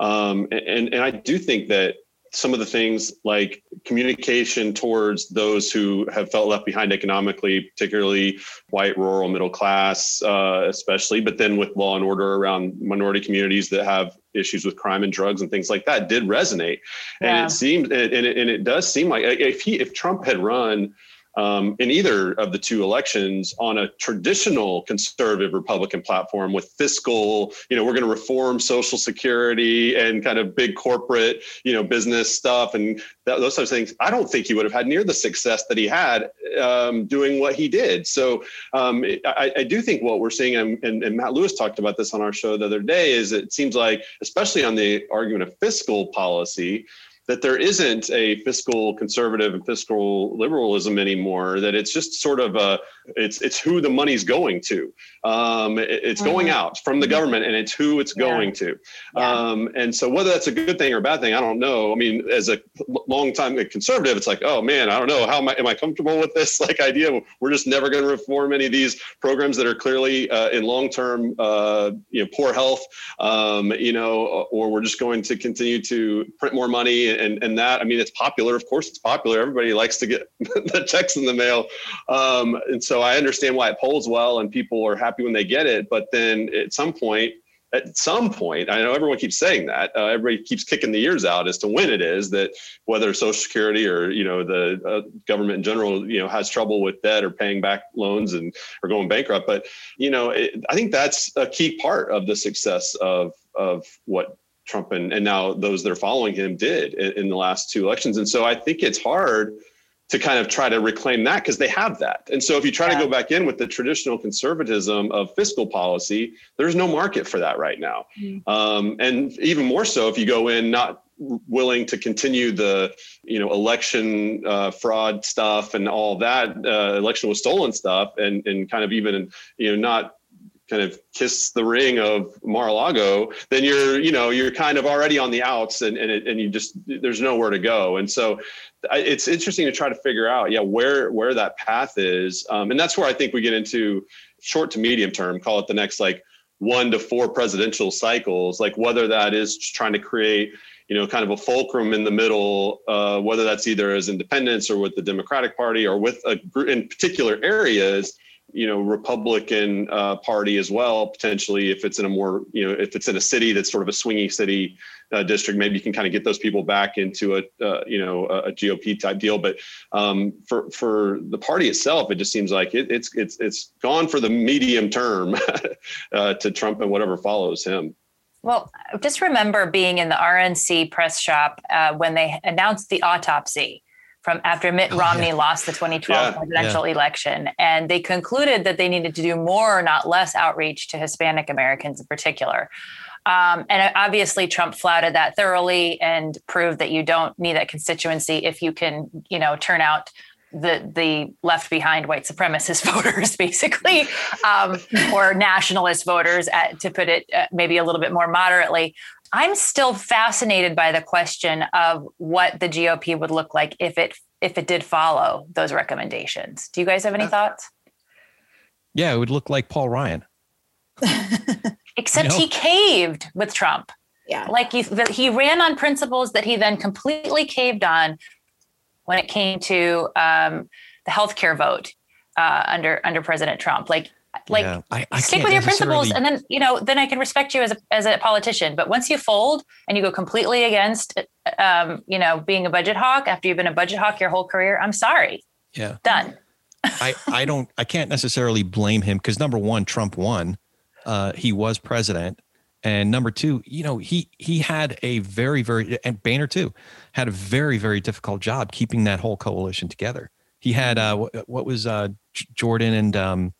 Um, and, and I do think that some of the things like communication towards those who have felt left behind economically, particularly white, rural, middle class, uh, especially, but then with law and order around minority communities that have issues with crime and drugs and things like that did resonate. Yeah. And it seems, and it, and it does seem like if he, if Trump had run um, in either of the two elections on a traditional conservative Republican platform with fiscal, you know, we're going to reform Social Security and kind of big corporate, you know, business stuff and those types of things. I don't think he would have had near the success that he had um, doing what he did. So um, I, I, do think what we're seeing, and, and Matt Lewis talked about this on our show the other day, is it seems like, especially on the argument of fiscal policy, that there isn't a fiscal conservative and fiscal liberalism anymore. That it's just sort of a it's it's who the money's going to. Um, it, it's mm-hmm. going out from the mm-hmm. government, and it's who it's yeah. going to. Yeah. Um, and so whether that's a good thing or a bad thing, I don't know. I mean, as a long time conservative, it's like, oh man, I don't know how am I am I comfortable with this like idea? We're just never going to reform any of these programs that are clearly uh, in long term, uh, you know, poor health. Um, you know, or we're just going to continue to print more money and and that. I mean, it's popular. Of course, it's popular. Everybody likes to get the checks in the mail, um, and so I understand why it polls well and people are happy when they get it. But then at some point, at some point, I know everyone keeps saying that. Uh, everybody keeps kicking the ears out as to when it is that whether Social Security or you know the uh, government in general, you know, has trouble with debt or paying back loans and or going bankrupt. But you know, it, I think that's a key part of the success of of what Trump and, and now those that are following him did in, in the last two elections. And so I think it's hard to kind of try to reclaim that because they have that. And so if you try yeah. to go back in with the traditional conservatism of fiscal policy, there's no market for that right now. Mm-hmm. Um, and even more so if you go in not willing to continue the you know election uh, fraud stuff and all that uh, election was stolen stuff and and kind of even you know not kind of kiss the ring of Mar-a-Lago, then you're, you know, you're kind of already on the outs and, and, it, and you just, there's nowhere to go. And so it's interesting to try to figure out, yeah, where, where that path is. Um, and that's where I think we get into short to medium term, call it the next like one to four presidential cycles, like whether that is trying to create, you know, kind of a fulcrum in the middle, uh, whether that's either as independents or with the Democratic Party or with a group in particular areas you know Republican uh, Party as well potentially if it's in a more you know if it's in a city that's sort of a swingy city uh, district maybe you can kind of get those people back into a uh, you know a, GOP type deal but um, for for the party itself it just seems like it, it's it's it's gone for the medium term uh, to Trump and whatever follows him. Well, just remember being in the RNC press shop uh, when they announced the autopsy from after Mitt oh, Romney yeah. lost the 2012 yeah, presidential yeah. election. And they concluded that they needed to do more, not less, outreach to Hispanic Americans in particular. Um, and obviously, Trump flouted that thoroughly and proved that you don't need that constituency if you can, you know, turn out the the left behind white supremacist voters, basically, um, or nationalist voters, at, to put it uh, maybe a little bit more moderately. I'm still fascinated by the question of what the GOP would look like if it if it did follow those recommendations. Do you guys have any uh, thoughts? Yeah, it would look like Paul Ryan. Except you know? he caved with Trump. Yeah. Like he, he ran on principles that he then completely caved on when it came to um, the healthcare vote uh, under under President Trump. Like like yeah, I, I stick with your principles and then you know then i can respect you as a, as a politician. But once you fold and you go completely against um, you know being a budget hawk after you've been a budget hawk your whole career i'm sorry. Yeah. Done. I i don't i can't necessarily blame him because number one trump won. Uh, he was president. And number two you know he he had a very very and boehner too had a very very difficult job keeping that whole coalition together. He had uh what, what was uh jordan and um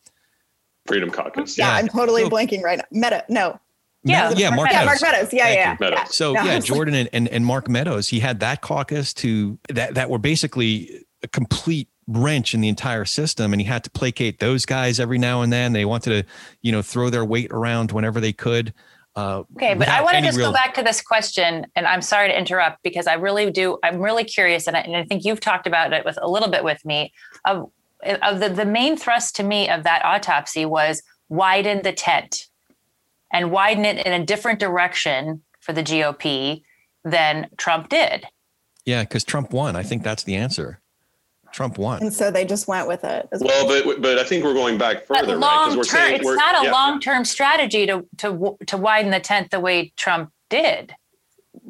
Freedom Caucus. Yeah, yeah. I'm totally so, blanking right now. Meta, no. Yeah, yeah, Mark, yeah, Mark Meadows. Yeah, yeah, yeah. So yeah, Jordan and, and, and Mark Meadows, he had that caucus to that that were basically a complete wrench in the entire system, and he had to placate those guys every now and then. They wanted to, you know, throw their weight around whenever they could. Uh, okay, but I want to just real... go back to this question, and I'm sorry to interrupt because I really do. I'm really curious, and I, and I think you've talked about it with a little bit with me of of the, the main thrust to me of that autopsy was widen the tent and widen it in a different direction for the GOP than Trump did. Yeah, because Trump won. I think that's the answer. Trump won, and so they just went with it. Well, but but I think we're going back further, long right? Term, it's not a yeah. long term strategy to to to widen the tent the way Trump did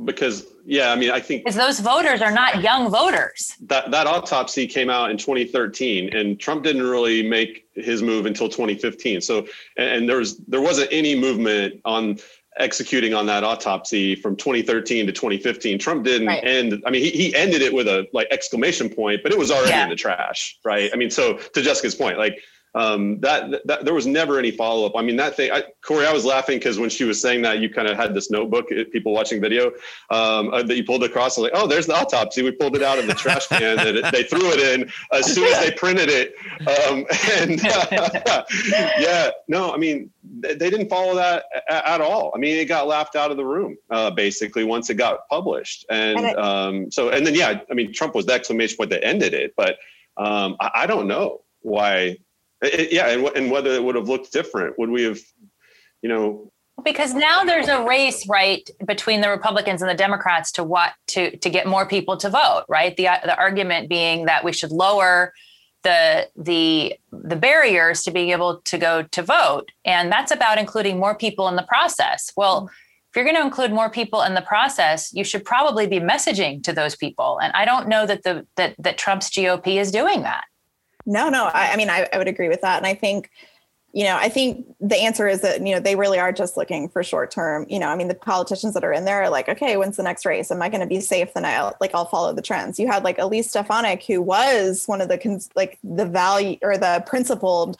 because yeah, I mean, I think because those voters are not young voters. That that autopsy came out in 2013, and Trump didn't really make his move until 2015. So, and there was there wasn't any movement on executing on that autopsy from 2013 to 2015. Trump didn't right. end. I mean, he, he ended it with a like exclamation point, but it was already yeah. in the trash, right? I mean, so to Jessica's point, like um, that, that there was never any follow up. I mean, that thing, I, Corey, I was laughing because when she was saying that, you kind of had this notebook, uh, people watching video um, uh, that you pulled across. I was like, oh, there's the autopsy. We pulled it out of the trash can and it, they threw it in as soon as they printed it. Um, and uh, yeah, no, I mean, they, they didn't follow that at, at, all. I mean, it got laughed out of the room uh, basically once it got published. And, and it, um, so, and then, yeah, I mean, Trump was the exclamation point that ended it, but um, I, I don't know why it, yeah, and, and whether it would have looked different, would we have, you know? Because now there's a race, right, between the Republicans and the Democrats to what to to get more people to vote, right? The the argument being that we should lower the the the barriers to being able to go to vote, and that's about including more people in the process. Well. If you're going to include more people in the process, you should probably be messaging to those people. And I don't know that the that that Trump's GOP is doing that. No, no. I, I mean, I, I, would agree with that. And I think, you know, I think the answer is that, you know, they really are just looking for short term. You know, I mean, the politicians that are in there are like, okay, when's the next race? Am I going to be safe? Then I'll like, I'll follow the trends. You had like Elise Stefanik, who was one of the, cons- like the value or the principled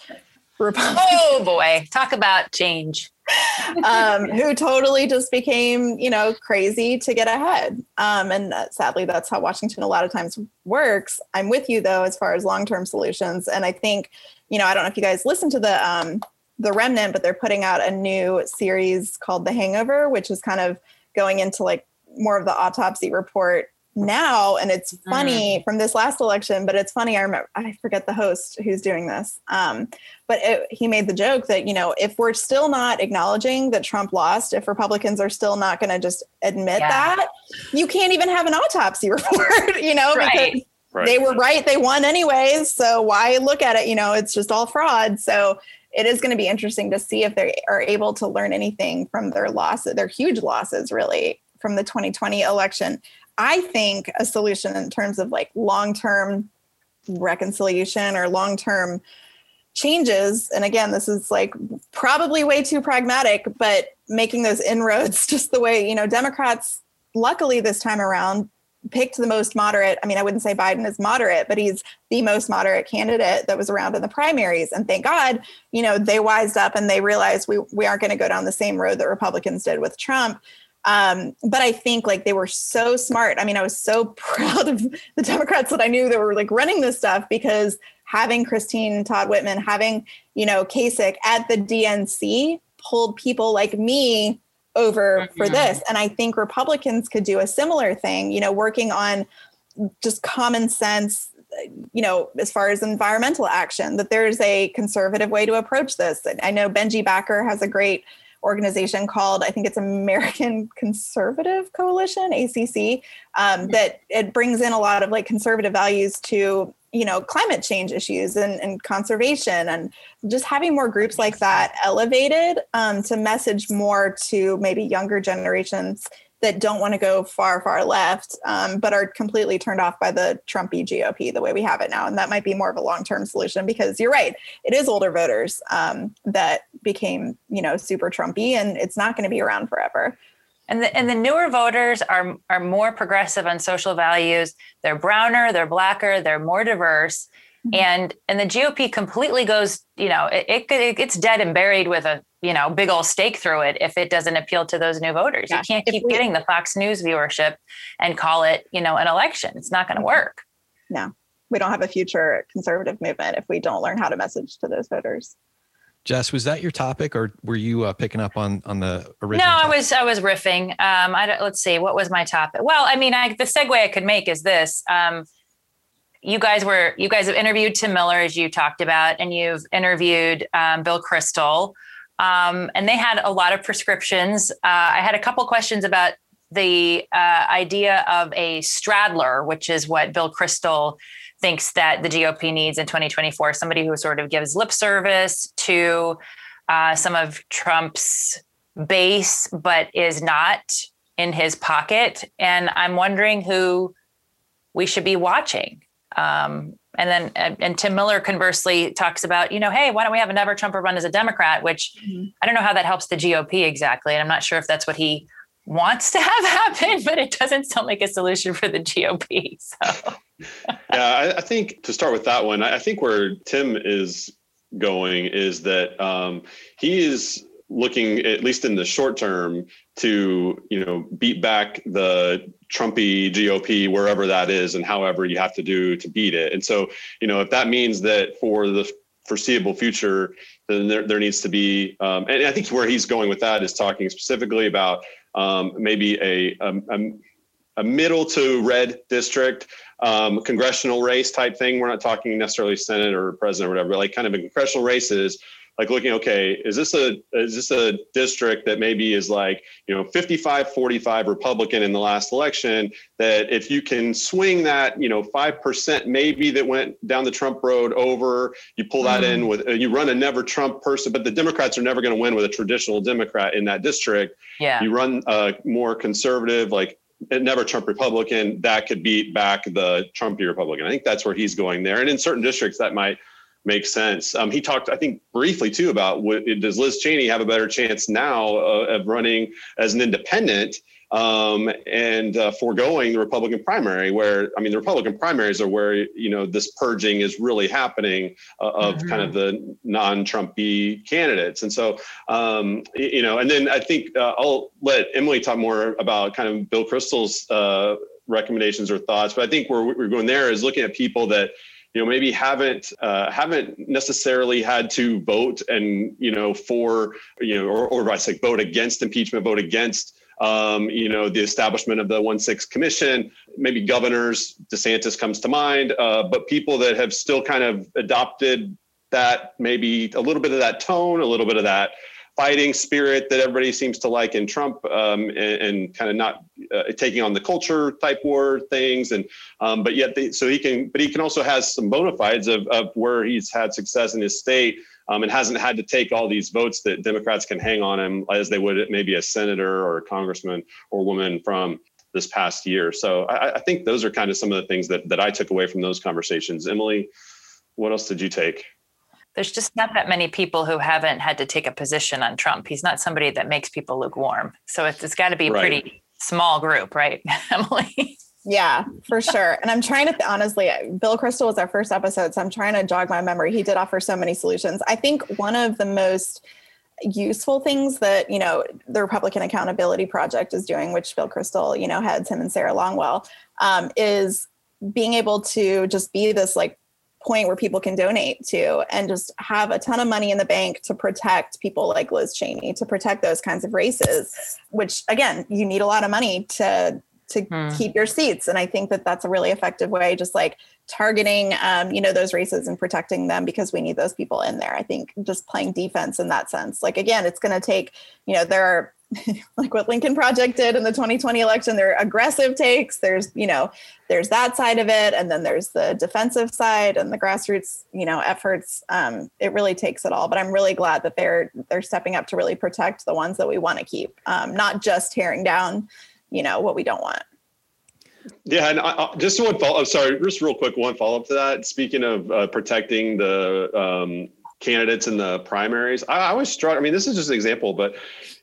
Republican. Oh boy, talk about change. um, who totally just became, you know, crazy to get ahead. Um, and uh, sadly, that's how Washington a lot of times works. I'm with you though, as far as long-term solutions. And I think, you know, I don't know if you guys listen to the um, the Remnant, but they're putting out a new series called The Hangover, which is kind of going into like more of the autopsy report now and it's funny mm. from this last election but it's funny i remember i forget the host who's doing this um, but it, he made the joke that you know if we're still not acknowledging that trump lost if republicans are still not going to just admit yeah. that you can't even have an autopsy report you know right. because right. they were right they won anyways so why look at it you know it's just all fraud so it is going to be interesting to see if they are able to learn anything from their losses their huge losses really from the 2020 election I think a solution in terms of like long term reconciliation or long term changes, and again, this is like probably way too pragmatic, but making those inroads just the way, you know, Democrats, luckily this time around, picked the most moderate. I mean, I wouldn't say Biden is moderate, but he's the most moderate candidate that was around in the primaries. And thank God, you know, they wised up and they realized we, we aren't going to go down the same road that Republicans did with Trump. Um, but I think like they were so smart. I mean, I was so proud of the Democrats that I knew that were like running this stuff because having Christine Todd Whitman, having, you know, Kasich at the DNC pulled people like me over mm-hmm. for this. And I think Republicans could do a similar thing, you know, working on just common sense you know, as far as environmental action, that there's a conservative way to approach this. I know Benji Backer has a great organization called, I think it's American Conservative Coalition, ACC, um, that it brings in a lot of like conservative values to, you know, climate change issues and, and conservation and just having more groups like that elevated um, to message more to maybe younger generations that don't want to go far, far left, um, but are completely turned off by the Trumpy GOP the way we have it now. And that might be more of a long term solution because you're right, it is older voters um, that became, you know, super Trumpy, and it's not going to be around forever. And the, and the newer voters are are more progressive on social values. They're browner, they're blacker, they're more diverse. Mm-hmm. And and the GOP completely goes, you know, it, it, it gets dead and buried with a you know big old stake through it if it doesn't appeal to those new voters. Yeah. You can't keep we, getting the Fox News viewership and call it you know an election. It's not going to work. No, we don't have a future conservative movement if we don't learn how to message to those voters. Jess, was that your topic, or were you uh, picking up on on the original? No, topic? I was I was riffing. Um, I let's see, what was my topic? Well, I mean, I, the segue I could make is this. Um, you guys were you guys have interviewed Tim Miller as you talked about, and you've interviewed um, Bill Kristol, um, and they had a lot of prescriptions. Uh, I had a couple questions about the uh, idea of a straddler, which is what Bill Kristol thinks that the GOP needs in 2024. Somebody who sort of gives lip service to uh, some of Trump's base, but is not in his pocket. And I'm wondering who we should be watching. Um, and then and, and, Tim Miller conversely talks about, you know, hey, why don't we have a never Trumper run as a Democrat? Which mm-hmm. I don't know how that helps the GOP exactly, and I'm not sure if that's what he wants to have happen, but it doesn't sound like a solution for the GOP. So, yeah, I, I, think to start with that one, I think where Tim is going is that um, he is looking at least in the short term to you know beat back the Trumpy GOP wherever that is and however you have to do to beat it. And so you know if that means that for the foreseeable future, then there, there needs to be um, and I think where he's going with that is talking specifically about um, maybe a, a, a middle to red district um, congressional race type thing. We're not talking necessarily Senate or president or whatever, like kind of a congressional races like looking okay is this a is this a district that maybe is like you know 55 45 republican in the last election that if you can swing that you know 5% maybe that went down the trump road over you pull that mm. in with uh, you run a never trump person but the democrats are never going to win with a traditional democrat in that district yeah you run a more conservative like never Trump Republican, that could beat back the Trumpy Republican. I think that's where he's going there. And in certain districts, that might makes sense. Um, he talked, I think, briefly too about what, does Liz Cheney have a better chance now uh, of running as an independent um, and uh, foregoing the Republican primary, where I mean, the Republican primaries are where you know this purging is really happening uh, of mm-hmm. kind of the non-Trumpy candidates, and so um, you know, and then I think uh, I'll let Emily talk more about kind of Bill Kristol's uh, recommendations or thoughts, but I think where we're going there is looking at people that you know maybe haven't uh, haven't necessarily had to vote and you know for you know or, or I say vote against impeachment, vote against um, you know the establishment of the one six commission. Maybe governors, DeSantis comes to mind, uh, but people that have still kind of adopted that maybe a little bit of that tone, a little bit of that fighting spirit that everybody seems to like in Trump, um, and, and, kind of not uh, taking on the culture type war things, and um, but yet they, so he can, but he can also has some bona fides of, of where he's had success in his state. Um, and hasn't had to take all these votes that Democrats can hang on him as they would maybe a senator or a congressman or woman from this past year. So I, I think those are kind of some of the things that that I took away from those conversations. Emily, what else did you take? There's just not that many people who haven't had to take a position on Trump. He's not somebody that makes people lukewarm. So it's, it's got to be a right. pretty small group, right, Emily? Yeah, for sure. And I'm trying to honestly, Bill Kristol was our first episode, so I'm trying to jog my memory. He did offer so many solutions. I think one of the most useful things that you know the Republican Accountability Project is doing, which Bill Kristol, you know, heads him and Sarah Longwell, um, is being able to just be this like point where people can donate to and just have a ton of money in the bank to protect people like Liz Cheney, to protect those kinds of races, which again, you need a lot of money to to hmm. keep your seats. And I think that that's a really effective way, just like targeting, um, you know, those races and protecting them because we need those people in there. I think just playing defense in that sense. Like again, it's going to take, you know, there are like what Lincoln Project did in the 2020 election. There are aggressive takes. There's, you know, there's that side of it, and then there's the defensive side and the grassroots, you know, efforts. Um, it really takes it all. But I'm really glad that they're they're stepping up to really protect the ones that we want to keep, um, not just tearing down, you know, what we don't want. Yeah, and I, just one follow. I'm sorry, just real quick, one follow up to that. Speaking of uh, protecting the um, candidates in the primaries, I, I was struck. I mean, this is just an example, but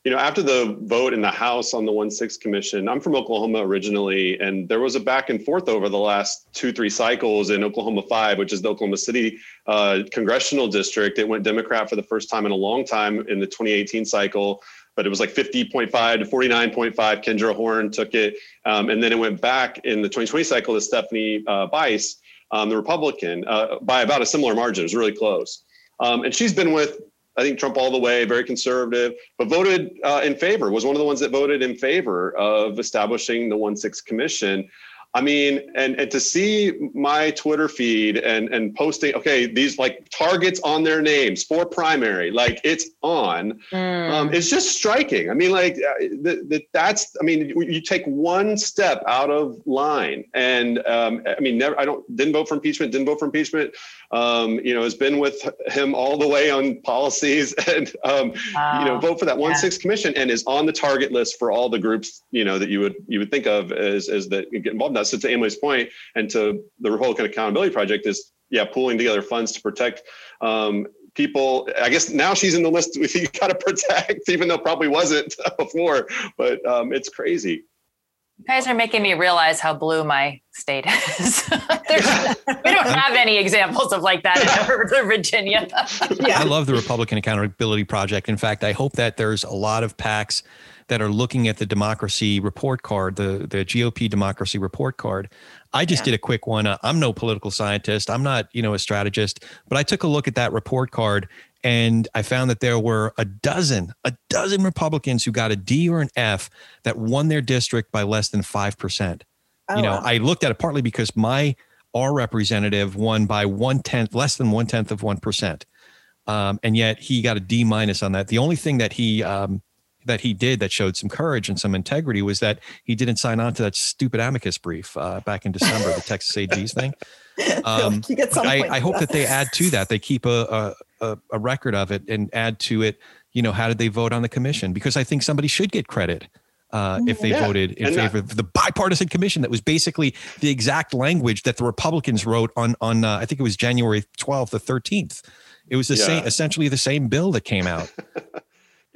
you know, after the vote in the House on the one six commission, I'm from Oklahoma originally, and there was a back and forth over the last two, three cycles in Oklahoma five, which is the Oklahoma City uh, congressional district. It went Democrat for the first time in a long time in the 2018 cycle, but it was like 50.5 to 49.5. Kendra Horn took it, um, and then it went back in the 2020 cycle to Stephanie uh, Bice, um, the Republican, uh, by about a similar margin. It was really close. Um, and she's been with I think Trump all the way, very conservative, but voted uh, in favor, was one of the ones that voted in favor of establishing the 1 6 commission. I mean, and, and to see my Twitter feed and, and posting, okay, these like targets on their names for primary, like it's on, mm. um, it's just striking. I mean, like uh, the, the, that's, I mean, you take one step out of line and um, I mean, never, I don't, didn't vote for impeachment, didn't vote for impeachment, um, you know, has been with him all the way on policies and, um, wow. you know, vote for that one yeah. six commission and is on the target list for all the groups, you know, that you would, you would think of as, as that get involved in that. So to Emily's point and to the Republican Accountability Project is, yeah, pulling together funds to protect um, people. I guess now she's in the list with you got to protect, even though probably wasn't before, but um, it's crazy. You guys are making me realize how blue my state is. we don't have any examples of like that in Virginia. yeah. I love the Republican Accountability Project. In fact, I hope that there's a lot of PACs that are looking at the democracy report card, the, the GOP democracy report card. I just yeah. did a quick one. Uh, I'm no political scientist. I'm not, you know, a strategist, but I took a look at that report card and I found that there were a dozen, a dozen Republicans who got a D or an F that won their district by less than 5%. Oh, you know, wow. I looked at it partly because my, our representative won by one tenth, less than one tenth of 1%. Um, and yet he got a D minus on that. The only thing that he, um, that he did that showed some courage and some integrity was that he didn't sign on to that stupid amicus brief uh, back in December, the Texas AGs thing. Um, I, I hope that they add to that. They keep a, a, a record of it and add to it. You know, how did they vote on the commission? Because I think somebody should get credit uh, if they yeah. voted in and favor that, of the bipartisan commission that was basically the exact language that the Republicans wrote on on uh, I think it was January 12th or 13th. It was the yeah. same, essentially the same bill that came out.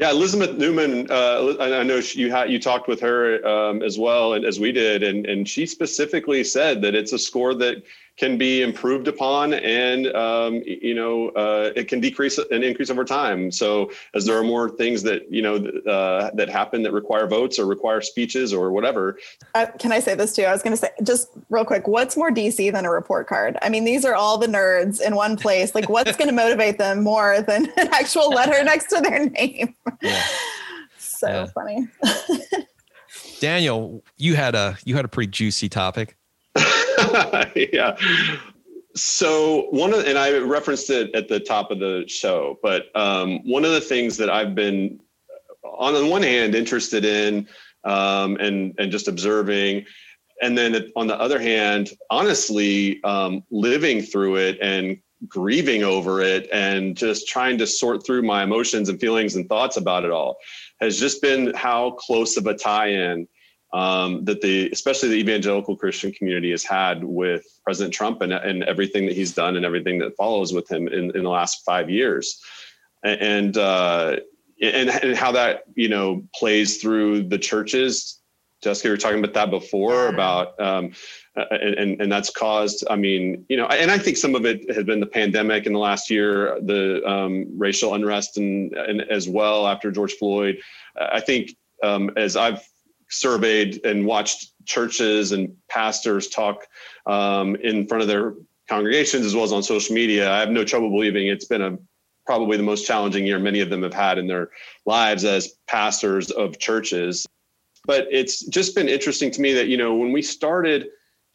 Yeah, Elizabeth Neumann. Uh, I know you had you talked with her um, as well, and as we did, and and she specifically said that it's a score that can be improved upon and um, you know uh, it can decrease and increase over time. So as there are more things that you know uh, that happen that require votes or require speeches or whatever. Uh, can i say this too? I was going to say just real quick what's more dc than a report card? I mean these are all the nerds in one place. Like what's going to motivate them more than an actual letter next to their name? Yeah. so yeah. funny. Daniel you had a you had a pretty juicy topic yeah. So one of, and I referenced it at the top of the show, but um, one of the things that I've been, on the one hand, interested in um, and and just observing, and then on the other hand, honestly, um, living through it and grieving over it and just trying to sort through my emotions and feelings and thoughts about it all has just been how close of a tie-in um, that the especially the evangelical Christian community has had with President Trump and, and everything that he's done and everything that follows with him in, in the last five years, and uh, and and how that you know plays through the churches. Jessica, we were talking about that before about um, and and that's caused. I mean, you know, and I think some of it has been the pandemic in the last year, the um, racial unrest, and and as well after George Floyd. I think um, as I've surveyed and watched churches and pastors talk um, in front of their congregations as well as on social media, I have no trouble believing it's been a probably the most challenging year many of them have had in their lives as pastors of churches. But it's just been interesting to me that, you know, when we started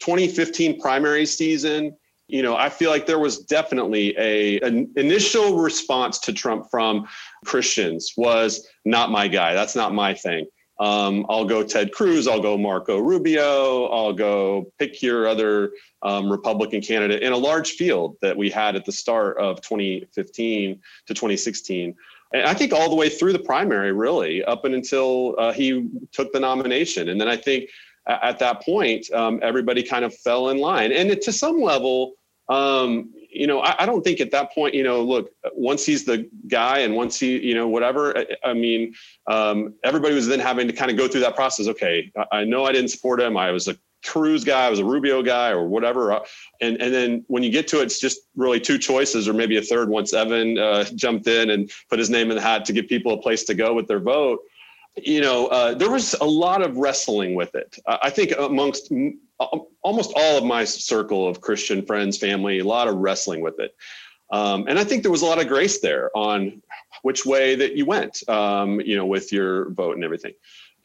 2015 primary season, you know, I feel like there was definitely a an initial response to Trump from Christians was not my guy. That's not my thing. Um, I'll go Ted Cruz, I'll go Marco Rubio, I'll go pick your other um, Republican candidate in a large field that we had at the start of 2015 to 2016. And I think all the way through the primary, really, up and until uh, he took the nomination. And then I think at that point, um, everybody kind of fell in line. And to some level, um, you know, I, I, don't think at that point, you know, look, once he's the guy and once he, you know, whatever, I, I mean, um, everybody was then having to kind of go through that process. Okay, I, I know I didn't support him. I was a Cruz guy, I was a Rubio guy, or whatever. Uh, and and then when you get to it, it's just really two choices, or maybe a third. Once Evan uh, jumped in and put his name in the hat to give people a place to go with their vote, you know, uh, there was a lot of wrestling with it. I think amongst almost all of my circle of Christian friends, family, a lot of wrestling with it. Um, and I think there was a lot of grace there on which way that you went, um, you know, with your vote and everything.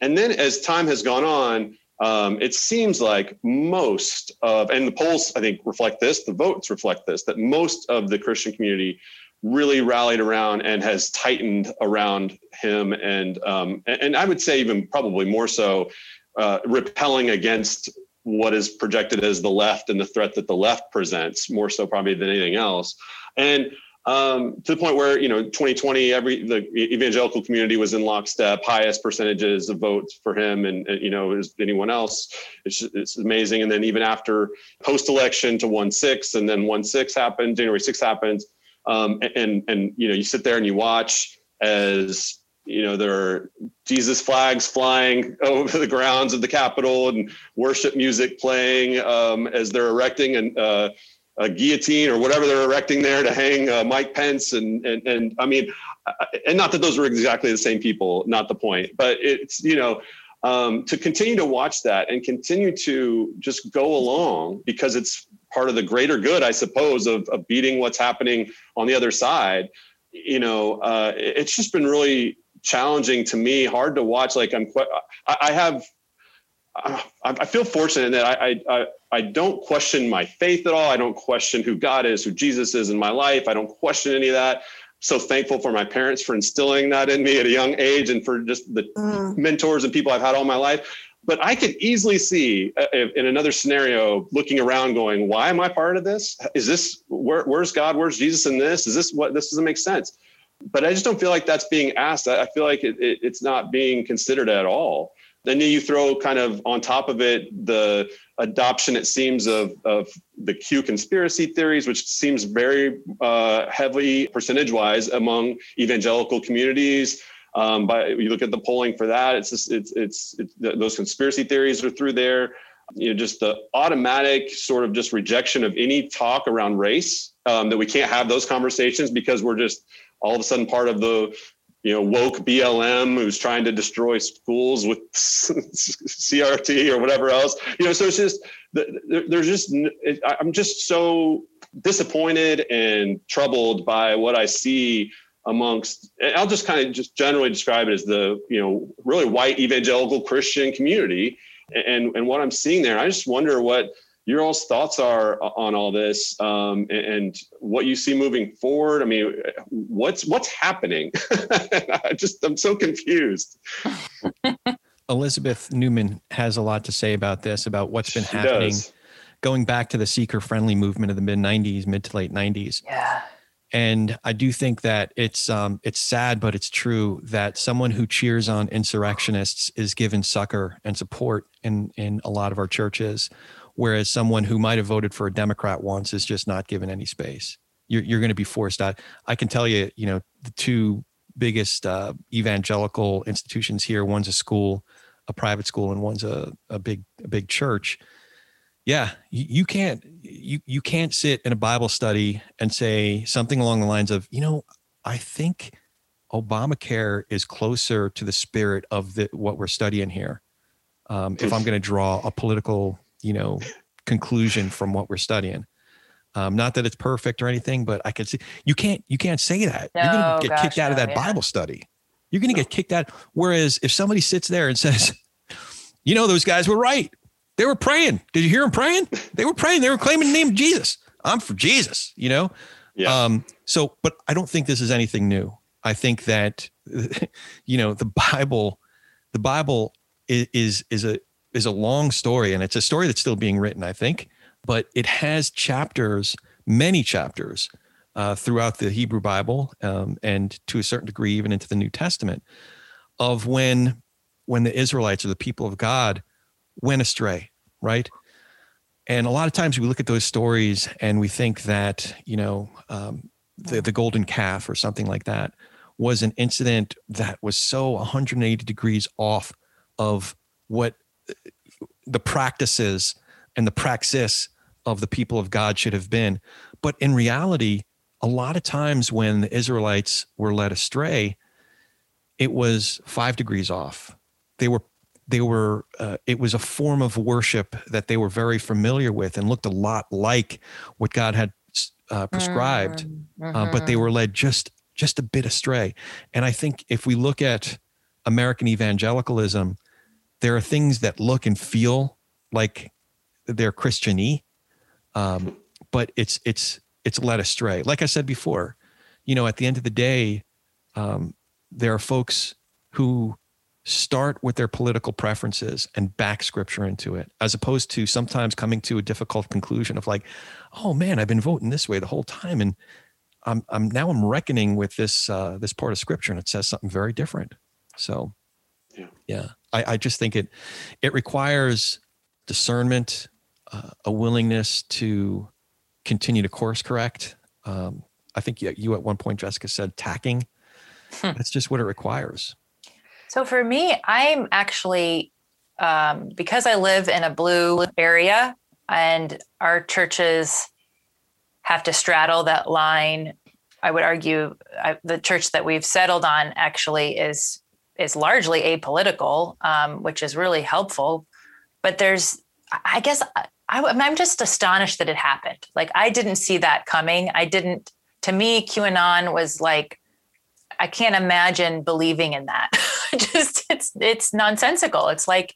And then as time has gone on, um, it seems like most of, and the polls I think reflect this, the votes reflect this, that most of the Christian community really rallied around and has tightened around him, and um, and I would say even probably more so, uh, repelling against what is projected as the left and the threat that the left presents more so probably than anything else. And um, to the point where you know 2020 every the evangelical community was in lockstep highest percentages of votes for him and, and you know as anyone else. It's, it's amazing. And then even after post-election to 1-6 and then 1-6 happened january 6 happens um, and and you know you sit there and you watch as you know, there are Jesus flags flying over the grounds of the Capitol and worship music playing um, as they're erecting an, uh, a guillotine or whatever they're erecting there to hang uh, Mike Pence. And, and, and I mean, and not that those were exactly the same people, not the point, but it's, you know, um, to continue to watch that and continue to just go along because it's part of the greater good, I suppose, of, of beating what's happening on the other side. You know, uh, it's just been really challenging to me, hard to watch. Like I'm, I, I have, I feel fortunate that I, I, I don't question my faith at all. I don't question who God is, who Jesus is in my life. I don't question any of that. So thankful for my parents for instilling that in me at a young age, and for just the mm. mentors and people I've had all my life. But I could easily see uh, in another scenario, looking around, going, "Why am I part of this? Is this where, where's God? Where's Jesus in this? Is this what this doesn't make sense?" But I just don't feel like that's being asked. I, feel like it, it, it's not being considered at all. Then you throw kind of on top of it the adoption, it seems, of, of the Q conspiracy theories, which seems very uh, heavily percentage wise among evangelical communities. Um, but you look at the polling for that, it's just, it's, it's, it's those conspiracy theories are through there. You know, just the automatic sort of just rejection of any talk around race um, that we can't have those conversations because we're just all of a sudden part of the you know woke BLM who's trying to destroy schools with CRT or whatever else. You know, so it's just there's just I'm just so disappointed and troubled by what I see amongst I'll just kind of just generally describe it as the you know really white evangelical Christian community and and what I'm seeing there. I just wonder what your all's thoughts are on all this um, and, and, what you see moving forward. I mean, what's what's happening? I just I'm so confused. Elizabeth Neumann has a lot to say about this, about what's been she happening, does. going back to the seeker-friendly movement of the mid '90s, mid to late '90s. Yeah. And I do think that it's um, it's sad, but it's true that someone who cheers on insurrectionists is given succor and support in in a lot of our churches whereas someone who might have voted for a Democrat once is just not given any space. You're, you're going to be forced out. I can tell you, you know, the two biggest uh, evangelical institutions here. One's a school, a private school, and one's a, a big a big church. Yeah, you, you can't you you can't sit in a Bible study and say something along the lines of, you know, I think Obamacare is closer to the spirit of the what we're studying here. Um, if I'm going to draw a political you know conclusion from what we're studying. Um, not that it's perfect or anything, but I can see you can't you can't say that. No, You're gonna get gosh, kicked out of that yeah. Bible study. You're gonna get kicked out. Whereas if somebody sits there and says, you know, those guys were right. They were praying. Did you hear them praying? They were praying. They were claiming the name of Jesus. I'm for Jesus, you know? Yeah. Um, so, but I don't think this is anything new. I think that, you know, the Bible, the Bible is, is, is a, is a long story and it's a story that's still being written, I think, but it has chapters, many chapters uh, throughout the Hebrew Bible um, and to a certain degree even into the New Testament of when when the Israelites or the people of God went astray, right? And a lot of times we look at those stories and we think that you know um, the the golden calf or something like that was an incident that was so 180 degrees off of what the practices and the praxis of the people of God should have been. But in reality, a lot of times when the Israelites were led astray, it was five degrees off. They were they were uh, it was a form of worship that they were very familiar with and looked a lot like what God had uh, prescribed, mm-hmm. uh, but they mm-hmm. were led just just a bit astray. And I think if we look at American evangelicalism, there are things that look and feel like they're Christiany, um, but it's it's it's led astray. Like I said before, you know, at the end of the day, um, there are folks who start with their political preferences and back scripture into it, as opposed to sometimes coming to a difficult conclusion of like, oh man, I've been voting this way the whole time, and I'm I'm now I'm reckoning with this uh, this part of scripture, and it says something very different. So, yeah, yeah. I, I just think it it requires discernment, uh, a willingness to continue to course correct. Um, I think you, you, at one point, Jessica said tacking. Hmm. That's just what it requires. So for me, I'm actually um, because I live in a blue area and our churches have to straddle that line. I would argue I, the church that we've settled on actually is is largely apolitical, um, which is really helpful. But there's, I guess, I, I'm just astonished that it happened. Like I didn't see that coming. I didn't. To me, QAnon was like, I can't imagine believing in that. just it's it's nonsensical. It's like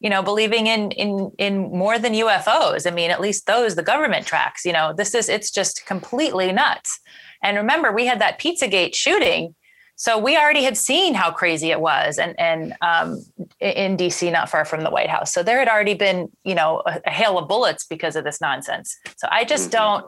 you know believing in in in more than ufos i mean at least those the government tracks you know this is it's just completely nuts and remember we had that pizzagate shooting so we already had seen how crazy it was and and um, in dc not far from the white house so there had already been you know a, a hail of bullets because of this nonsense so i just mm-hmm. don't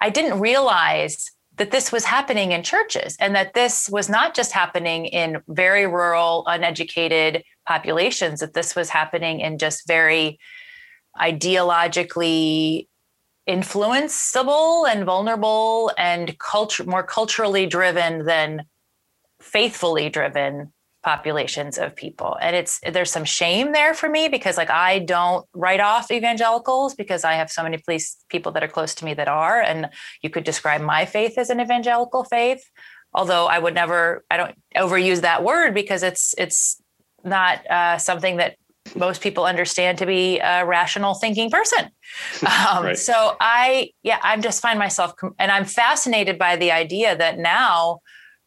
i didn't realize that this was happening in churches and that this was not just happening in very rural uneducated populations that this was happening in just very ideologically influenceable and vulnerable and culture more culturally driven than faithfully driven populations of people and it's there's some shame there for me because like i don't write off evangelicals because i have so many police people that are close to me that are and you could describe my faith as an evangelical faith although i would never i don't overuse that word because it's it's not uh, something that most people understand to be a rational thinking person. Um, right. So I, yeah, i'm just find myself, and I'm fascinated by the idea that now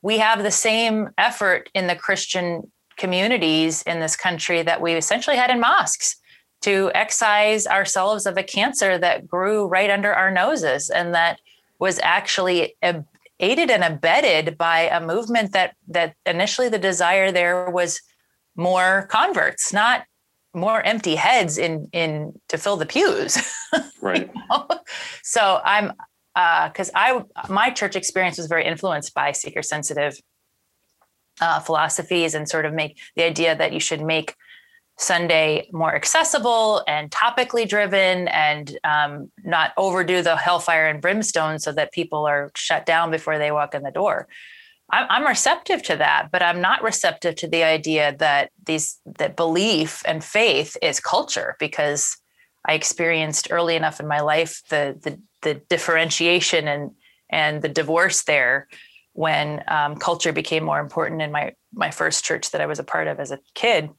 we have the same effort in the Christian communities in this country that we essentially had in mosques to excise ourselves of a cancer that grew right under our noses and that was actually aided and abetted by a movement that that initially the desire there was more converts not more empty heads in in to fill the pews right you know? so i'm because uh, I my church experience was very influenced by seeker sensitive uh, philosophies and sort of make the idea that you should make Sunday more accessible and topically driven and um, not overdo the hellfire and brimstone so that people are shut down before they walk in the door. I'm, I'm receptive to that, but I'm not receptive to the idea that these that belief and faith is culture because I experienced early enough in my life the the the differentiation and and the divorce there when um, culture became more important in my my first church that I was a part of as a kid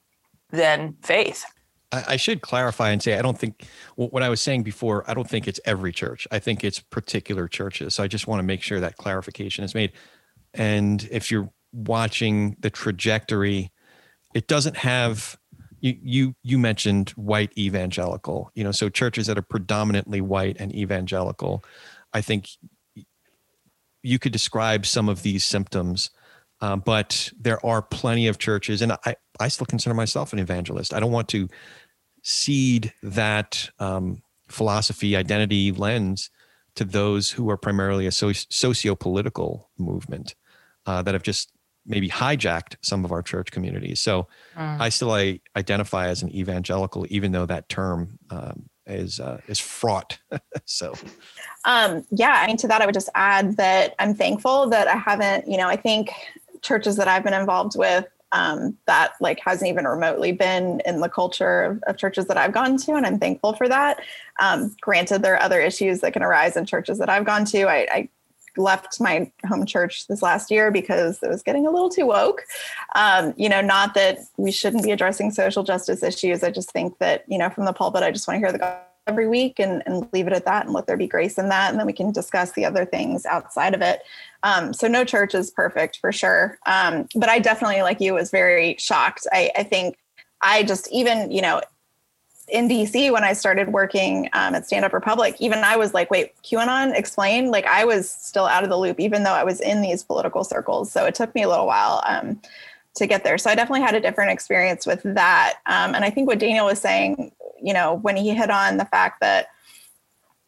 than faith. I, I should clarify and say I don't think what I was saying before. I don't think it's every church. I think it's particular churches. So I just want to make sure that clarification is made. And if you're watching the trajectory, it doesn't have you you you mentioned white evangelical you know so churches that are predominantly white and evangelical i think you could describe some of these symptoms uh, but there are plenty of churches and i i still consider myself an evangelist. I don't want to cede that um, philosophy identity lens to those who are primarily a socio-political movement uh, that have just maybe hijacked some of our church communities. So mm. I still I identify as an evangelical, even though that term um, is uh, is fraught. so, um, yeah, I mean, to that I would just add that I'm thankful that I haven't, you know, I think churches that I've been involved with. Um, that like hasn't even remotely been in the culture of, of, churches that I've gone to, and I'm thankful for that. Um, granted, there are other issues that can arise in churches that I've gone to. I, I left my home church this last year because it was getting a little too woke. Um, you know, not that we shouldn't be addressing social justice issues. I just think that, you know, from the pulpit, I just want to hear the God every week and, and leave it at that and let there be grace in that. And then we can discuss the other things outside of it. Um, so no church is perfect for sure. Um, but I definitely, like you, was very shocked. I, I think I just even, you know, in DC when I started working um, at Stand Up Republic, even I was like, wait, QAnon, explain. Like I was still out of the loop, even though I was in these political circles. So it took me a little while um, to get there. So I definitely had a different experience with that. Um, and I think what Daniel was saying, you know, when he hit on the fact that,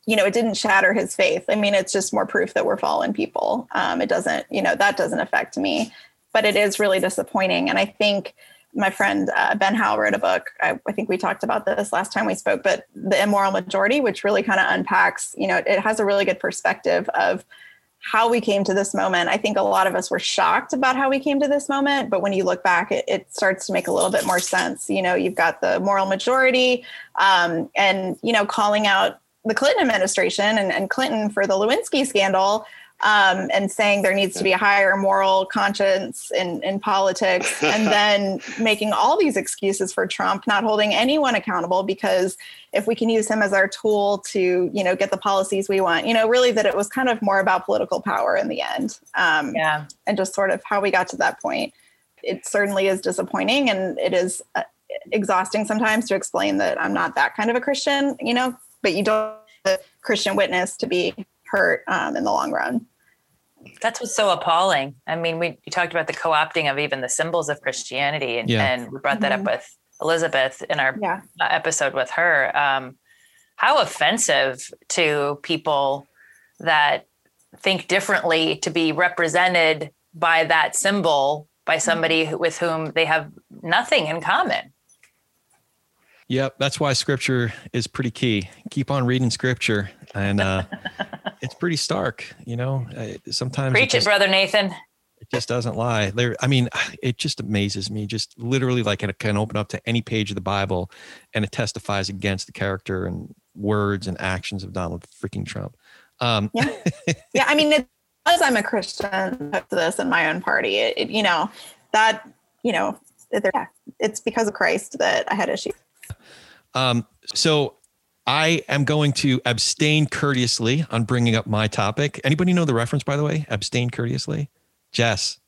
you know, it didn't shatter his faith. I mean, it's just more proof that we're fallen people. Um, it doesn't, you know, that doesn't affect me, but it is really disappointing. And I think, my friend uh, Ben Howe wrote a book. I, I, think we talked about this last time we spoke, but the immoral majority, which really kind of unpacks, you know, it, it has a really good perspective of how we came to this moment. I think a lot of us were shocked about how we came to this moment, but when you look back, it, it starts to make a little bit more sense. You know, you've got the moral majority um, and, you know, calling out the Clinton administration and, and Clinton for the Lewinsky scandal um, and saying there needs to be a higher moral conscience in, in politics, and then making all these excuses for Trump, not holding anyone accountable because if we can use him as our tool to, you know, get the policies we want, you know, really that it was kind of more about political power in the end. Um, yeah. And just sort of how we got to that point. It certainly is disappointing and it is uh, exhausting sometimes to explain that I'm not that kind of a Christian, you know, but you don't Christian witness to be hurt um, in the long run. That's what's so appalling. I mean, we talked about the co-opting of even the symbols of Christianity, and, yeah. and we brought that mm-hmm. up with Elizabeth in our yeah. episode with her. Um, how offensive to people that think differently to be represented by that symbol by somebody mm-hmm. with whom they have nothing in common. Yep, that's why scripture is pretty key. Keep on reading scripture, and uh, it's pretty stark. You know, sometimes preach it, just, it, brother Nathan. It just doesn't lie. There, I mean, it just amazes me. Just literally, like it can open up to any page of the Bible, and it testifies against the character and words and actions of Donald freaking Trump. Um, yeah, yeah. I mean, it, as I'm a Christian to this in my own party, it, it, you know that you know, yeah, it's because of Christ that I had issues. Um, so I am going to abstain courteously on bringing up my topic. Anybody know the reference, by the way? Abstain courteously. Jess,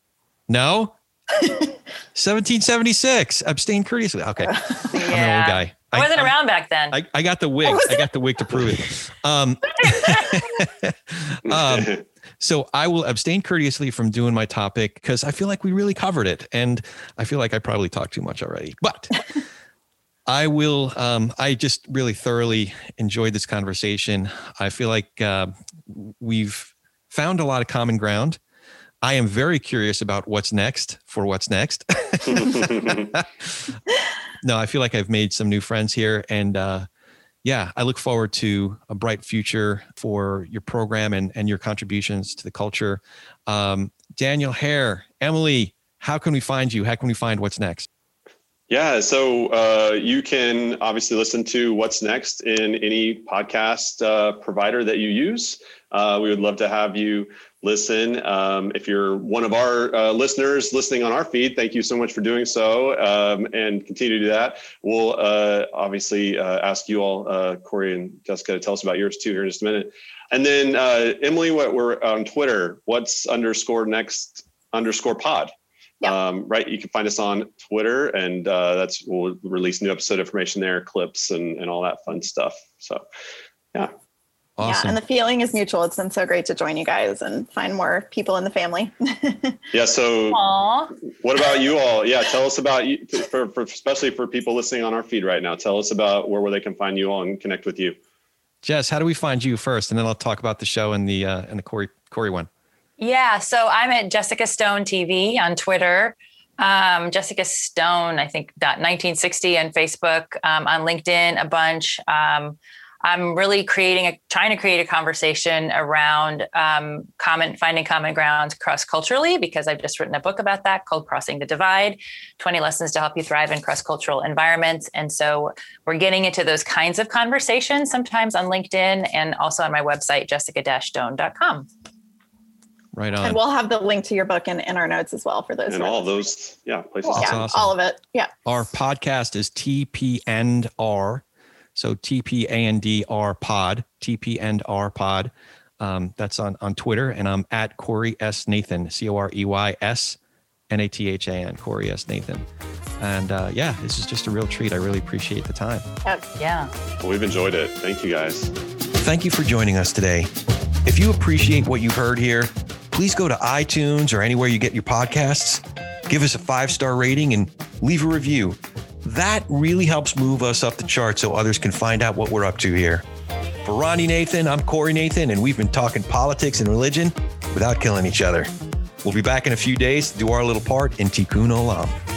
no. 1776. Abstain courteously. Okay, yeah. I'm an old guy. I wasn't I, around back then. I, I got the wig. I got the wig to prove it. Um, um, so I will abstain courteously from doing my topic because I feel like we really covered it, and I feel like I probably talked too much already. But I will. Um, I just really thoroughly enjoyed this conversation. I feel like uh, we've found a lot of common ground. I am very curious about what's next for what's next. no, I feel like I've made some new friends here, and uh, yeah, I look forward to a bright future for your program and and your contributions to the culture. Um, Daniel Hare, Emily, how can we find you? How can we find what's next? Yeah, so uh, you can obviously listen to what's next in any podcast uh, provider that you use. Uh, we would love to have you listen. Um, if you're one of our uh, listeners listening on our feed, thank you so much for doing so um, and continue to do that. We'll uh, obviously uh, ask you all, Corey and Jessica, to tell us about yours too here in just a minute. And then Emily, what we're on Twitter, what's underscore next underscore pod. Um, right. You can find us on Twitter, and uh, that's we'll release new episode information there, clips, and and all that fun stuff. So, yeah. Awesome. Yeah, and the feeling is mutual. It's been so great to join you guys and find more people in the family. yeah. So, Aww. what about you all? Yeah, tell us about you, for, for especially for people listening on our feed right now. Tell us about where where they can find you all and connect with you. Jess, how do we find you first, and then I'll talk about the show and the uh, and the Corey Corey one. Yeah, so I'm at Jessica Stone TV on Twitter. Um, Jessica Stone, I think, dot 1960 on Facebook, um, on LinkedIn, a bunch. Um, I'm really creating a trying to create a conversation around um, common finding common ground cross culturally because I've just written a book about that called Crossing the Divide 20 Lessons to Help You Thrive in Cross Cultural Environments. And so we're getting into those kinds of conversations sometimes on LinkedIn and also on my website, jessica stone.com. Right on. And we'll have the link to your book in, in our notes as well for those. And all those, yeah, places. Cool. Yeah, awesome. all of it. Yeah. Our podcast is TP and R. So TP and D R pod, TP and R pod. Um, that's on, on Twitter. And I'm at Corey S. Nathan, C O R E Y S N A T H A N, Corey S. Nathan. And uh, yeah, this is just a real treat. I really appreciate the time. yeah. Well, we've enjoyed it. Thank you guys. Thank you for joining us today. If you appreciate what you've heard here, please go to iTunes or anywhere you get your podcasts, give us a five star rating, and leave a review. That really helps move us up the chart so others can find out what we're up to here. For Ronnie Nathan, I'm Corey Nathan, and we've been talking politics and religion without killing each other. We'll be back in a few days to do our little part in Tikkun Olam.